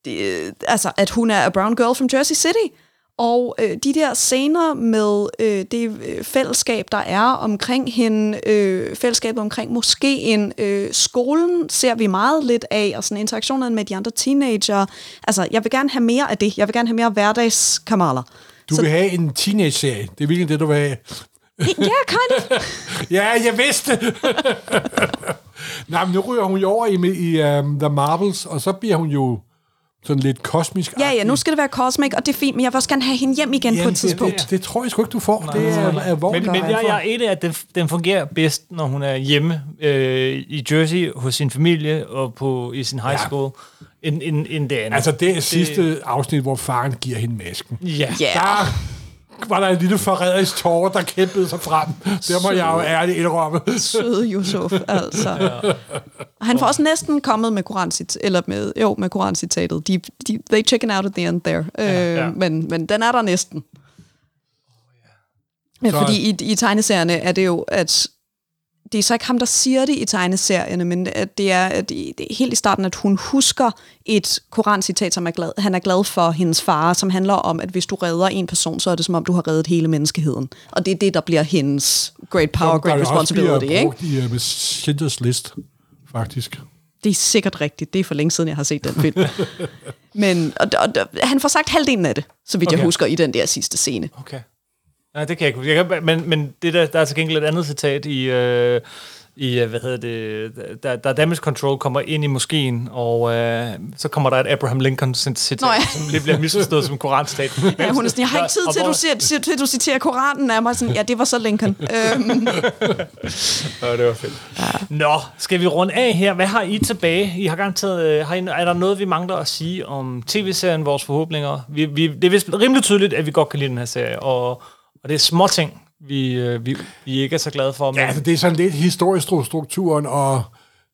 øh, altså, at hun er a brown girl from Jersey City. Og øh, de der scener med øh, det øh, fællesskab, der er omkring hende, øh, fællesskabet omkring moskeen, øh, skolen ser vi meget lidt af, og sådan interaktionerne med de andre teenager. Altså, jeg vil gerne have mere af det. Jeg vil gerne have mere hverdagskamaler.
Du vil have en teenage-serie. Det er virkelig det, du vil have.
Ja, kind of.
Ja, jeg vidste det. Nej, men nu ryger hun jo over i, i um, The Marvels, og så bliver hun jo sådan lidt kosmisk.
Ja, ja, nu skal det være cosmic, og det er fint, men jeg vil også gerne have hende hjem igen på et tidspunkt.
Det, det tror jeg sgu ikke, du får. Det er, er hvor
Men,
der
men jeg, jeg er enig, at den, den fungerer bedst, når hun er hjemme øh, i Jersey hos sin familie og på i sin high
Ja.
school, end, end, end det andet.
Altså, det er sidste afsnit, hvor faren giver hende masken.
Ja.
Ja,
Der var der en lille forræderisk tårer, der kæmpede sig frem. Det må jeg jo ærligt indrømme.
søde Yusuf, altså. Og han får også næsten kommet med korancit, eller med, jo, med korancitatet. De, de, they chicken out at the end there. Ja, øh,
ja.
Men, men den er der næsten. Ja, fordi i, i tegneserierne er det jo, at det er så ikke ham, der siger det i tegneserierne, men at det er, at det det er helt i starten, at hun husker et korancitat, som er glad, han er glad for hendes far, som handler om, at hvis du redder en person, så er det som om, du har reddet hele menneskeheden. Og det er det, der bliver hendes great power,
Som der
great
også
responsibility.
bliver
Ikke?
brugt i uh, Schindlers List, faktisk.
Det er sikkert rigtigt. Det er for længe siden, jeg har set den film. Men og, og, og, han får sagt halvdelen af det, så vidt okay. jeg husker, i den der sidste scene.
Okay. Nej, det kan jeg ikke men, men det der, der er til gengæld et andet citat i, øh, i øh, hvad hedder det, der, der Damage Control kommer ind i moskeen, og øh, så kommer der et Abraham Lincoln citat,
Nå ja.
som lige bliver misforstået som koranstat.
Ja, hun er sådan, jeg har ikke tid til, at du, siger, til, du citerer Koranen af mig. Sådan, ja, det var så Lincoln. øhm,
Ja, det var fedt. Ja. Nå, skal vi runde af her? Hvad har I tilbage? I har garanteret, øh, har I, er der noget, vi mangler at sige om tv-serien, vores forhåbninger? Vi, vi, det er vist rimelig tydeligt, at vi godt kan lide den her serie, og, og det er små ting, vi, øh, vi, vi ikke er så glade for. Men,
Ja, altså, det er sådan lidt historisk stru- strukturen, og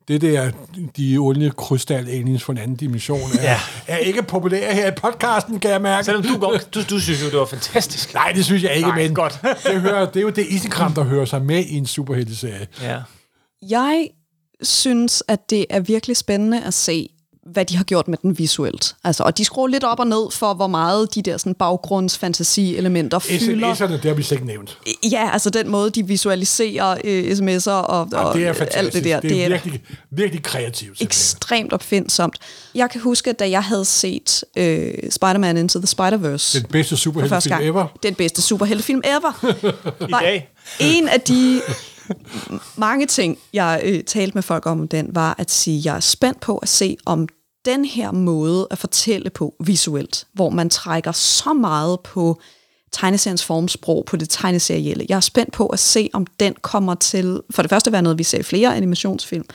det der, de onde krystal aliens fra en anden dimension, er,
Ja.
er ikke populære her i podcasten, kan jeg mærke.
Selvom du, godt, du, du synes jo, det var fantastisk.
Nej, det synes jeg ikke,
Nej,
men
godt.
det, hører, det er jo det isenkram, der hører sig med i en superhelteserie.
Ja.
jeg synes, at det er virkelig spændende at se, hvad de har gjort med den visuelt. Altså, og de skruer lidt op og ned for, hvor meget de der sådan, baggrundsfantasi-elementer fylder.
SMS'erne, det har vi slet ikke nævnt.
Ja, altså den måde, de visualiserer øh, sms'er og,
Ja,
og
det er fantastisk.
alt det der.
det er,
er
virkelig, virkelig kreativt.
ekstremt opfindsomt. Jeg kan huske, da jeg havde set øh, Spider-Man Into the Spider-Verse
Den bedste superheltefilm ever.
Den bedste superheltefilm ever.
I dag.
En af de mange ting, jeg øh, talte med folk om den, var at sige, at jeg er spændt på at se, om den her måde at fortælle på visuelt, hvor man trækker så meget på tegneseriens formsprog, på det tegneserielle. Jeg er spændt på at se, om den kommer til, for det første være noget, vi ser i flere animationsfilm,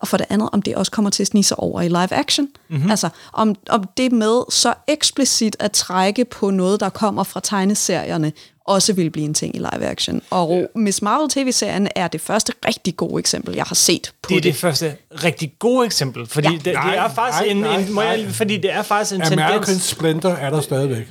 og for det andet, om det også kommer til at snige sig over i live action. Mm-hmm. Altså, om, om det med så eksplicit at trække på noget, der kommer fra tegneserierne, også vil blive en ting i live action. Og Miss Marvel TV-serien er det første rigtig gode eksempel, jeg har set på
Det er
det.
det første rigtig gode eksempel, fordi
Ja.
ja. det, det
Nej,
er faktisk
nej,
en,
nej,
en, må jeg,
nej.
fordi det er faktisk en
American
tendens.
Splendor er der stadigvæk.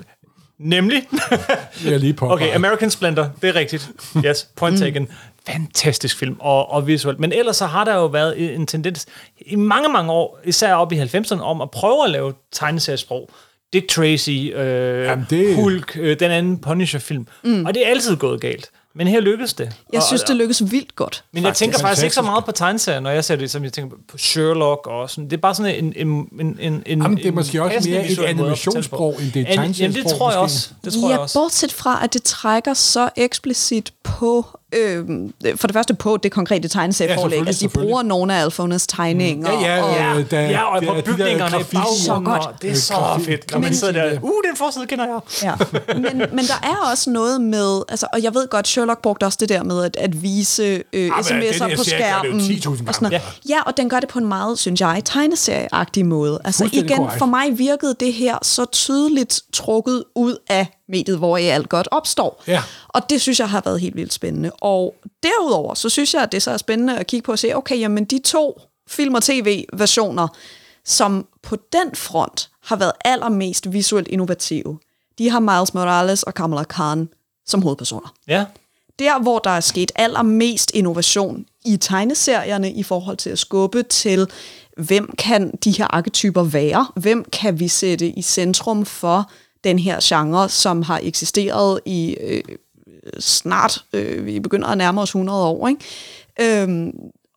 Nemlig.
Jeg lige påpege.
okay, American Splendor, det er rigtigt. Yes, point taken. Fantastisk film og, og visuelt. Men ellers så har der jo været en tendens i mange, mange år, især op i 90'erne, om at prøve at lave tegneseriesprog. Dick Tracy, øh,
Jamen, det-
Hulk, øh, den anden Punisher-film. Mm. Og det er altid gået galt. Men her lykkedes det.
Jeg
og,
synes, det lykkes vildt godt.
Men jeg tænker faktisk ikke så meget på tegneserier, når jeg ser det, som jeg tænker på Sherlock og sådan. Det er bare sådan en... en, en, en, en
Jamen, det er måske også mere et animationssprog, end det er et
An- Jamen, det
tegneseriesprog,
tror jeg også. Det tror
ja,
jeg også.
bortset fra, at det trækker så eksplicit på, øh, for det første på det konkrete tegneserieforlæg.
selvfølgelig,
altså, de bruger nogle af Alfonas tegninger.
Ja, ja,
og,
Ja, ja, og på
de der
bygningerne baggrunden.
Så godt.
Det er så fedt. Når man sidder der, uh, den forside kender jeg.
Ja. Men, men der er også noget med, altså, og jeg ved godt, Sherlock brugte også det der med at, at vise øh,
den
sms'er
her
på
serie gør det jo
skærmen.
10.000
og sådan noget. Ja, og den gør det på en meget, synes jeg, tegneserieagtig måde. Altså igen,
korrekt.
for mig virkede det her så tydeligt trukket ud af mediet, hvor i alt godt opstår.
Ja.
Og det synes jeg har været helt vildt spændende. Og derudover, så synes jeg, at det så er spændende at kigge på og se, okay, jamen de to film- og tv-versioner, som på den front har været allermest visuelt innovative, de har Miles Morales og Kamala Khan som hovedpersoner.
Ja.
Der, hvor der er sket allermest innovation i tegneserierne i forhold til at skubbe til, hvem kan de her arketyper være? Hvem kan vi sætte i centrum for den her genre, som har eksisteret i øh, snart, øh, vi begynder at nærme os 100 år, ikke? Øhm,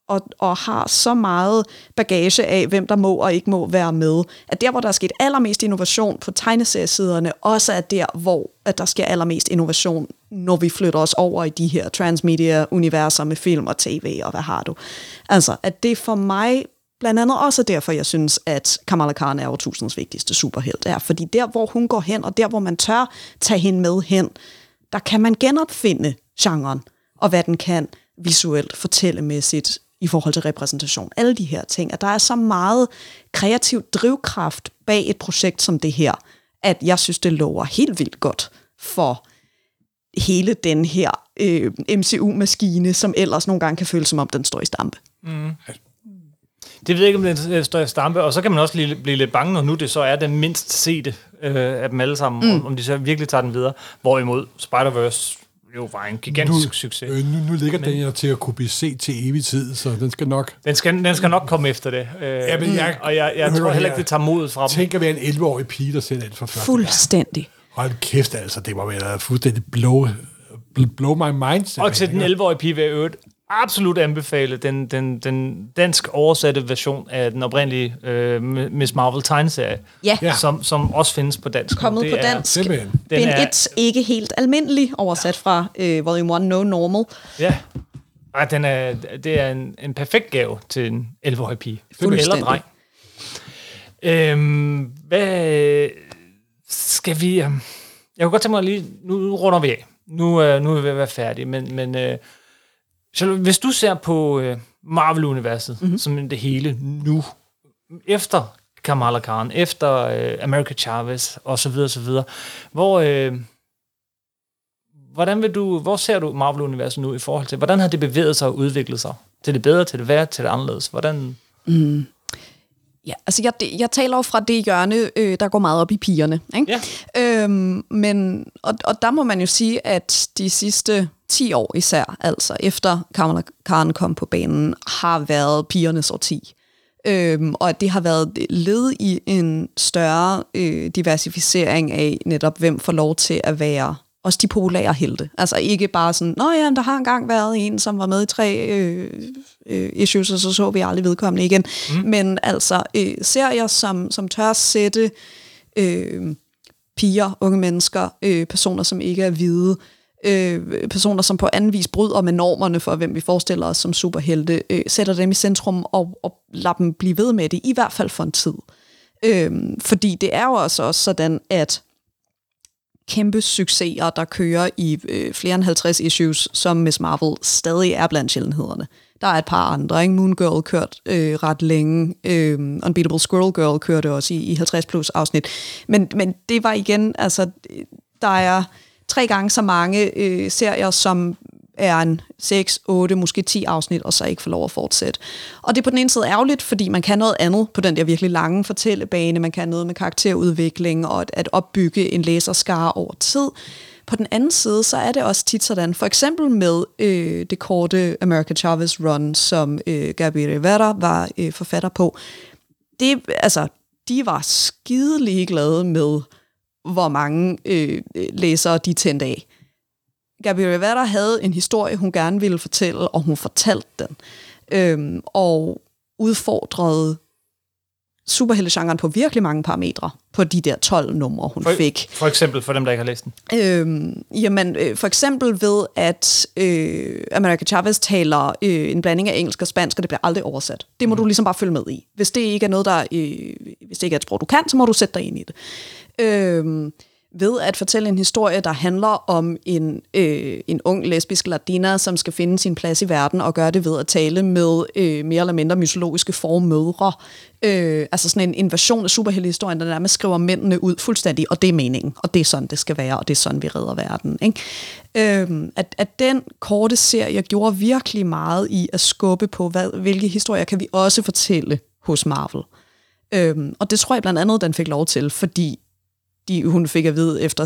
og, og har så meget bagage af, hvem der må og ikke må være med, at der, hvor der er sket allermest innovation på tegneseriesiderne, også er der, hvor at der sker allermest innovation, når vi flytter os over i de her transmedia-universer med film og tv, og hvad har du? Altså, at det for mig blandt andet også er derfor, jeg synes, at Kamala Khan er årtusindens vigtigste superhelt. Er, fordi der, hvor hun går hen, og der, hvor man tør tage hende med hen, der kan man genopfinde genren, og hvad den kan visuelt, fortællemæssigt, i forhold til repræsentation. Alle de her ting. At der er så meget kreativ drivkraft bag et projekt som det her, at jeg synes, det lover helt vildt godt for hele den her øh, MCU-maskine, som ellers nogle gange kan føles som om, den står i stampe.
Det ved jeg ikke, om det er en større stampe, og så kan man også blive, blive lidt bange, når nu det så er den mindst sete øh, af dem alle sammen, mm. om, om de så virkelig tager den videre. Hvorimod Spider-Verse jo var en gigantisk
nu,
succes.
Øh, nu, nu ligger den jo til at kunne blive set til evig tid, så den skal nok...
Den skal, den skal nok komme efter det. Øh,
Ja, men jeg-
og jeg, jeg tror heller
her.
ikke, det tager modet fra dem.
Tænk at være en 11-årig pige, der ser den for første.
Fuldstændig.
Hold kæft, altså. Det må være fuldstændig blow, blow my mind.
Og til den 11-årige pige vil jeg øvrigt absolut anbefale den, den, den dansk oversatte version af den oprindelige øh, Miss Marvel tegneserie,
Ja.
Ja.
som, som også findes på dansk.
Kommet
Det
på
er-
dansk.
Simpelthen.
Den
Bind
er-
1 ikke helt almindelig, oversat fra øh, Volume 1 No Normal.
Ja. Ej, den er, det er en, en perfekt gave til en 11-årig pige. Eller dreng. Øhm, hvad skal vi... øhm, Jeg kunne godt tænke mig lige... Nu runder vi af. Nu, øh, nu er vi ved at være færdige, men, men øh, Charlotte, hvis du ser på øh, Marvel-universet mm-hmm. som det hele nu, efter Kamala Khan, efter øh, America Chavez og så videre, så videre, hvor... Øh, Hvordan vil du, hvor ser du Marvel-universet nu i forhold til, hvordan har det bevæget sig og udviklet sig? Til det bedre, til det værre, til det anderledes? Hvordan?
Ja, altså jeg, jeg taler jo fra det hjørne, øh, der går meget op i pigerne. Ikke?
Ja.
Øhm, men, og, og der må man jo sige, at de sidste 10 år især, altså efter Kamala Khan kom på banen, har været pigernes årti. Øhm, og at det har været led i en større øh, diversificering af netop, hvem får lov til at være også de populære helte. Altså ikke bare sådan, nå ja, der har engang været en, som var med i tre øh, øh, issues, og så så vi aldrig vedkommende igen. Mm. Men altså øh, serier, som, som tør sætte øh, piger, unge mennesker, øh, personer, som ikke er hvide, øh, personer, som på anden vis bryder med normerne for, hvem vi forestiller os som superhelte, øh, sætter dem i centrum og, og lader dem blive ved med det, i hvert fald for en tid. Øh, fordi det er jo også, også sådan, at kæmpe succeser, der kører i øh, flere end 50 issues, som Miss Marvel stadig er blandt sjældenhederne. Der er et par andre, ikke? Moon Girl kørt øh, ret længe, øh, Unbeatable Squirrel Girl kørte også i, i 50 plus afsnit. Men, men det var igen, altså, øh, der er tre gange så mange øh, serier, som er en 6, 8, måske 10 afsnit, og så ikke får lov at fortsætte. Og det er på den ene side ærgerligt, fordi man kan noget andet på den der virkelig lange fortællebane. Man kan noget med karakterudvikling og at, at opbygge en læserskare over tid. På den anden side, så er det også tit sådan, for eksempel med øh, det korte America Chavez Run, som øh, Gabi Rivera var øh, forfatter på. Det, altså, de var skide glade med, hvor mange øh, øh læsere de tændte af. Gabi Rivera havde en historie, hun gerne ville fortælle, og hun fortalte den. Øhm, og udfordrede superheltegenren på virkelig mange parametre på de der 12 numre, hun
for,
fik.
For eksempel, for dem, der ikke har læst den.
Øhm, jamen, øh, for eksempel ved, at øh, America Chavez taler øh, en blanding af engelsk og spansk, og det bliver aldrig oversat. Det må mm. du ligesom bare følge med i. Hvis det ikke er noget, der, øh, hvis det ikke er et sprog, du kan, så må du sætte dig ind i det. Øhm, ved at fortælle en historie, der handler om en, øh, en ung lesbisk latina, som skal finde sin plads i verden og gøre det ved at tale med øh, mere eller mindre mytologiske formødre. Øh, altså sådan en invasion af superheltehistorien, der nærmest skriver mændene ud fuldstændig, og det er meningen, og det er sådan, det skal være, og det er sådan, vi redder verden. Ikke? Øh, at, at den korte serie gjorde virkelig meget i at skubbe på, hvad, hvilke historier kan vi også fortælle hos Marvel. Øhm, og det tror jeg blandt andet, den fik lov til, fordi de, hun fik at vide efter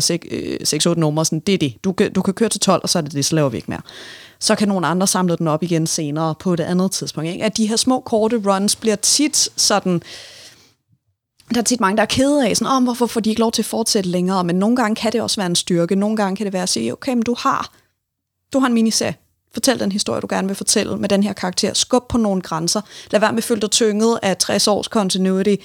6-8 øh, numre, sådan, det er det. Du, du kan køre til 12, og så er det det, så laver vi ikke mere. Så kan nogle andre samle den op igen senere på et andet tidspunkt. Ikke? At de her små, korte runs bliver tit sådan... Der er tit mange, der er kede af, sådan, oh, hvorfor får de ikke lov til at fortsætte længere? Men nogle gange kan det også være en styrke. Nogle gange kan det være at sige, okay, men du har, du har en miniserie. Fortæl den historie, du gerne vil fortælle med den her karakter. Skub på nogle grænser. Lad være med at føle dig tynget af 60 års continuity.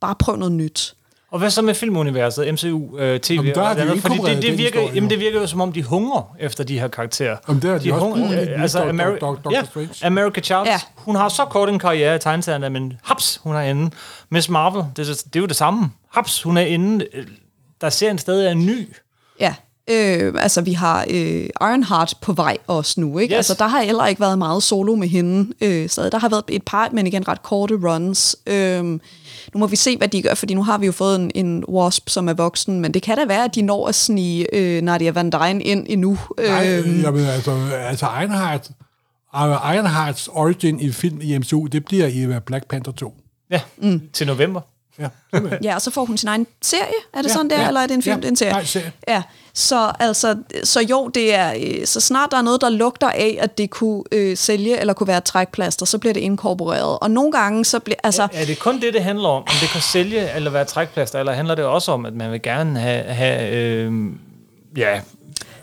Bare prøv noget nyt.
Og hvad så med filmuniverset, MCU, øh, TV?
Jamen, der
og
er de
andet? Fordi det, det, virker, jamen, det virker jo som om, de hungrer efter de her karakterer.
Jamen, det er de,
de
også
hungrer, øh, altså. Ameri-
Dr. Dr.
ja,
Strange.
America Chavez,
Ja.
hun har så kort en karriere i tegneserierne, men haps, hun er inde. Miss Marvel, det, er- det er jo det samme. Haps, hun er inde. Øh, Der serien stadig er ny.
Ja, øh, altså vi har øh, Ironheart på vej også nu, ikke?
Yes.
Altså der har heller ikke været meget solo med hende øh, stadig. Der har været et par, men igen ret korte runs. Øh, nu må vi se, hvad de gør, fordi nu har vi jo fået en, en Wasp, som er voksen, men det kan da være, at de når at snige øh, Nadia Van Dyne ind endnu.
Nej,
Øh,
jamen, altså, altså Ironheart, uh, Ironhearts origin i film i MCU, det bliver i uh, Black Panther 2.
Ja, mm. til november.
Ja,
ja, og så får hun sin egen serie. Er det
Ja,
sådan der,
ja,
eller er det en film,
ja,
det er en serie?
nej, serie.
Ja, så, altså, så jo, det er, øh, så snart der er noget, der lugter af, at det kunne øh, sælge eller kunne være trækplaster, så bliver det inkorporeret. Og nogle gange, så bliver, altså,
Er det kun det, det handler om? Om det kan sælge eller være trækplaster? Eller handler det også om, at man vil gerne have, have øh, ja,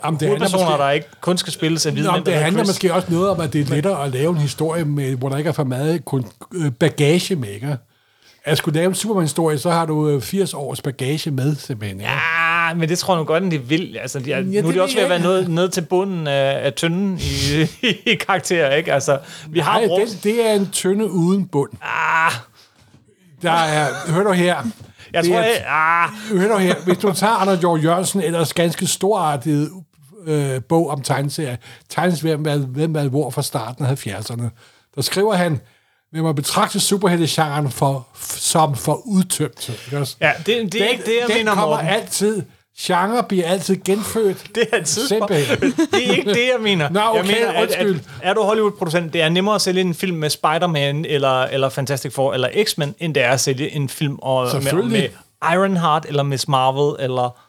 Jamen, det
hovedpersoner,
måske,
der ikke kun skal spilles af hvide
det handler
Chris?
måske også noget om, at det er lettere at lave en historie, med, hvor der ikke er for meget kun, øh, bagage med, ikke? At skulle lave en Superman-historie, så har du øh, 80 års bagage med, simpelthen. Ikke?
Ja, men det tror jeg nu godt, at de vil. Altså, de er, ja,
det
nu er
ved
de også ved at være
ikke.
ned, til bunden af, af tynden i, i karakterer, ikke? Altså, vi har
Nej,
brugt...
det, det er en tynde uden bund.
Ah,
Der er, hør du her.
jeg
Det
tror,
er-
jeg, ah,
Hør du her, hvis du tager Anders Jorg Jørgensen, ellers ganske storartet øh, bog om tegneserier, tegneserier, hvem, hvem hvad hvor fra starten af 70'erne, der skriver han, vil man betragte superheltegenren for, som for udtømt.
Ja, det, det er
den,
ikke det, jeg
den
mener,
kommer
Morten.
altid, genre bliver altid genfødt.
Det er et tidspunkt. Det er ikke det, jeg mener.
Nå, okay,
jeg mener, at, at, er du Hollywood-producent, det er nemmere at sælge en film med Spider-Man, eller, eller Fantastic Four, eller X-Men, end det er at sælge en film og, med, med Ironheart, eller Miss Marvel, eller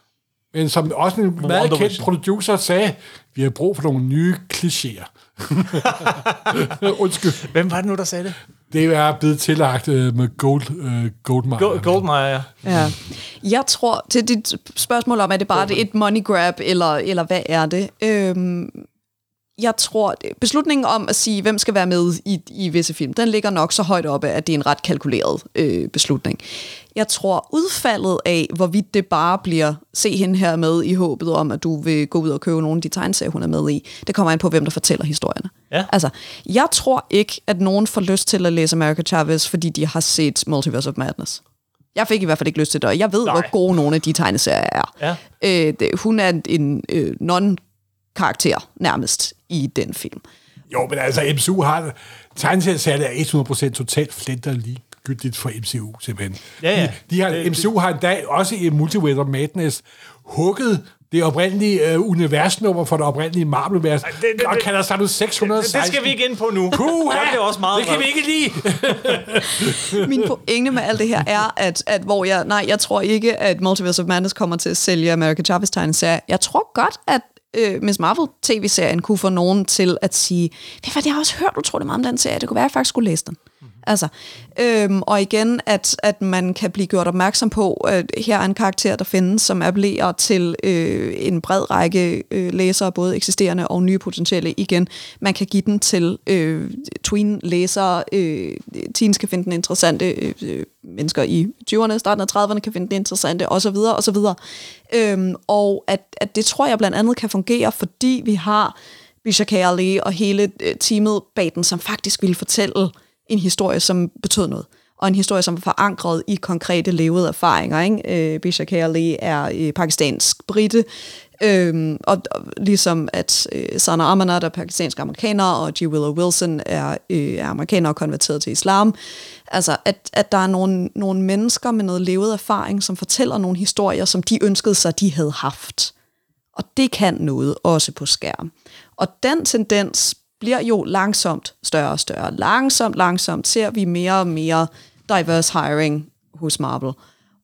Men som også en meget kendt producer sagde, vi har brug for nogle nye klichéer. Undskyld.
Hvem var det nu, der sagde det?
Det er blevet tillagt øh, med Gold, øh, Goldmine.
Go- Goldmeier, ja.
Ja. Jeg tror, til dit spørgsmål om, er det bare et money grab, eller, eller hvad er det? Øhm, jeg tror, beslutningen om at sige, hvem skal være med i, i visse film, den ligger nok så højt oppe, at det er en ret kalkuleret øh, beslutning. Jeg tror, udfaldet af, hvorvidt det bare bliver, se hende her med i håbet om, at du vil gå ud og købe nogle af de tegneserier, hun er med i, det kommer an på, hvem der fortæller historierne.
Ja.
Altså, jeg tror ikke, at nogen får lyst til at læse America Chavez, fordi de har set Multiverse of Madness. Jeg fik i hvert fald ikke lyst til det, og jeg ved, Nej. Hvor gode nogle af de tegneserier er.
Ja.
Øh, det, hun er en, øh, non-karakter nærmest i den film.
Jo, men altså, MCU har... Tegneseriesalget er 100% totalt flinter ligegyldigt for MCU, simpelthen.
Ja, ja.
De, de har,
Det-
MCU har endda også i Multiverse of Madness hugget det oprindelige øh, universnummer for det oprindelige Marvel-univers,
det- det-
og
det-
kalder sig nu 616.
Det skal vi ikke ind på nu.
Puh,
Der bliver også meget
det kan vi ikke lide.
Min pointe med alt det her er, at, at hvor jeg, nej, jeg tror ikke, at Multiverse of Madness kommer til at sælge America Chavez tegneserier. Jeg tror godt, at øh, Miss Marvel tv-serien kunne få nogen til at sige, det var det, jeg har også hørt utrolig meget om den serie, det kunne være, at jeg faktisk skulle læse den. Altså, øhm, og igen, at, at man kan blive gjort opmærksom på, at her er en karakter, der findes, som appellerer til øh, en bred række øh, læsere, både eksisterende og nye potentielle. Igen, man kan give den til øh, tween-læsere. Øh, teens kan finde den interessante. Øh, øh mennesker i 20'erne, starten af 30'erne kan finde den interessante, osv. osv. Øhm, og at, at det tror jeg blandt andet kan fungere, fordi vi har Bisha K. Og hele øh, teamet bag den, som faktisk vil fortælle en historie, som betød noget. Og en historie, som var forankret i konkrete levede erfaringer. Ikke? Øh, Bisha K. Ali er øh, pakistansk brite, øhm, og, og ligesom at øh, Sana Amanat er pakistansk amerikaner, og G. Willow Wilson er, øh, er amerikaner og konverteret til islam. Altså, at, at der er nogle, nogle mennesker med noget levet erfaring, som fortæller nogle historier, som de ønskede sig, de havde haft. Og det kan noget, også på skærm. Og den tendens bliver jo langsomt større og større. Langsomt, langsomt ser vi mere og mere diverse hiring hos Marvel.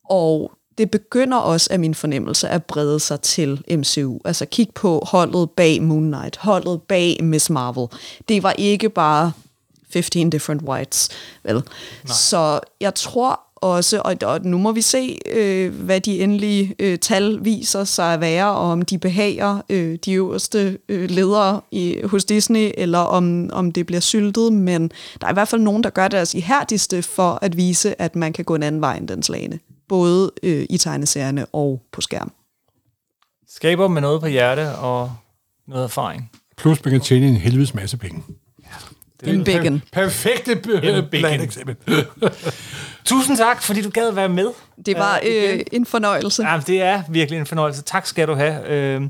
Og det begynder også af min fornemmelse at brede sig til MCU. Altså kig på holdet bag Moon Knight, holdet bag Miss Marvel. Det var ikke bare 15 different whites, vel? Nej. Så jeg tror også, og, og nu må vi se, øh, hvad de endelige øh, tal viser sig at være, og om de behager øh, de øverste øh, ledere i, hos Disney, eller om, om det bliver syltet, men der er i hvert fald nogen, der gør deres ihærdigste for at vise, at man kan gå en anden vej end den slagende. Både øh, i tegneserierne og på skærm.
Skaber med noget på hjerte og noget erfaring.
Plus, man kan tjene en helvedes masse penge.
En bacon.
Perfekte
En bacon.
blandt eksempel.
Tusind tak, fordi du gad være med.
Det var
Øh,
øh, en fornøjelse.
Ja, det er virkelig en fornøjelse. Tak skal du have. Øh,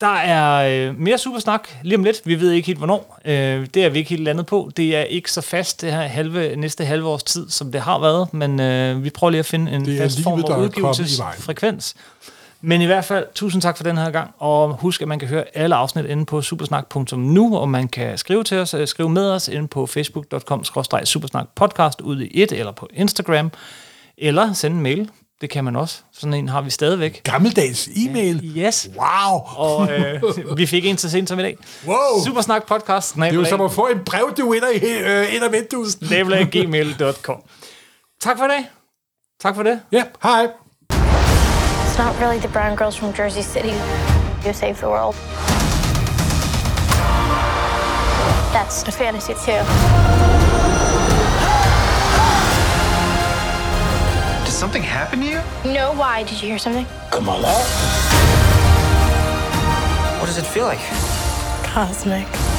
der er øh, mere supersnak lige om lidt. Vi ved ikke helt, hvornår. Øh, det er vi ikke helt landet på. Det er ikke så fast det her halve, næste halve års tid, som det har været, men øh, vi prøver lige at finde en
Det
fast
livet,
form
vejen.
udgivelsesfrekvens. Men i hvert fald, tusind tak for den her gang, og husk, at man kan høre alle afsnit inde på supersnak.nu, og man kan skrive til os, øh, skrive med os inde på facebook.com-supersnakpodcast ude i et, eller på Instagram, eller sende en mail. Det kan man også. Sådan en har vi stadigvæk.
Gammeldags e-mail.
Yes.
Wow.
Og øh, vi fik en så sent som i dag.
Wow.
Supersnak podcast,
Det er jo som at få en brev, du vinder i øh, af vinduet.
gmail.com. Tak for i dag. Tak for det.
Ja, hej.
It's not really the brown girls from Jersey City who save the world. That's a fantasy too.
Did something happen to you?
No, why? Did you hear something?
Come on, What does it feel like?
Cosmic.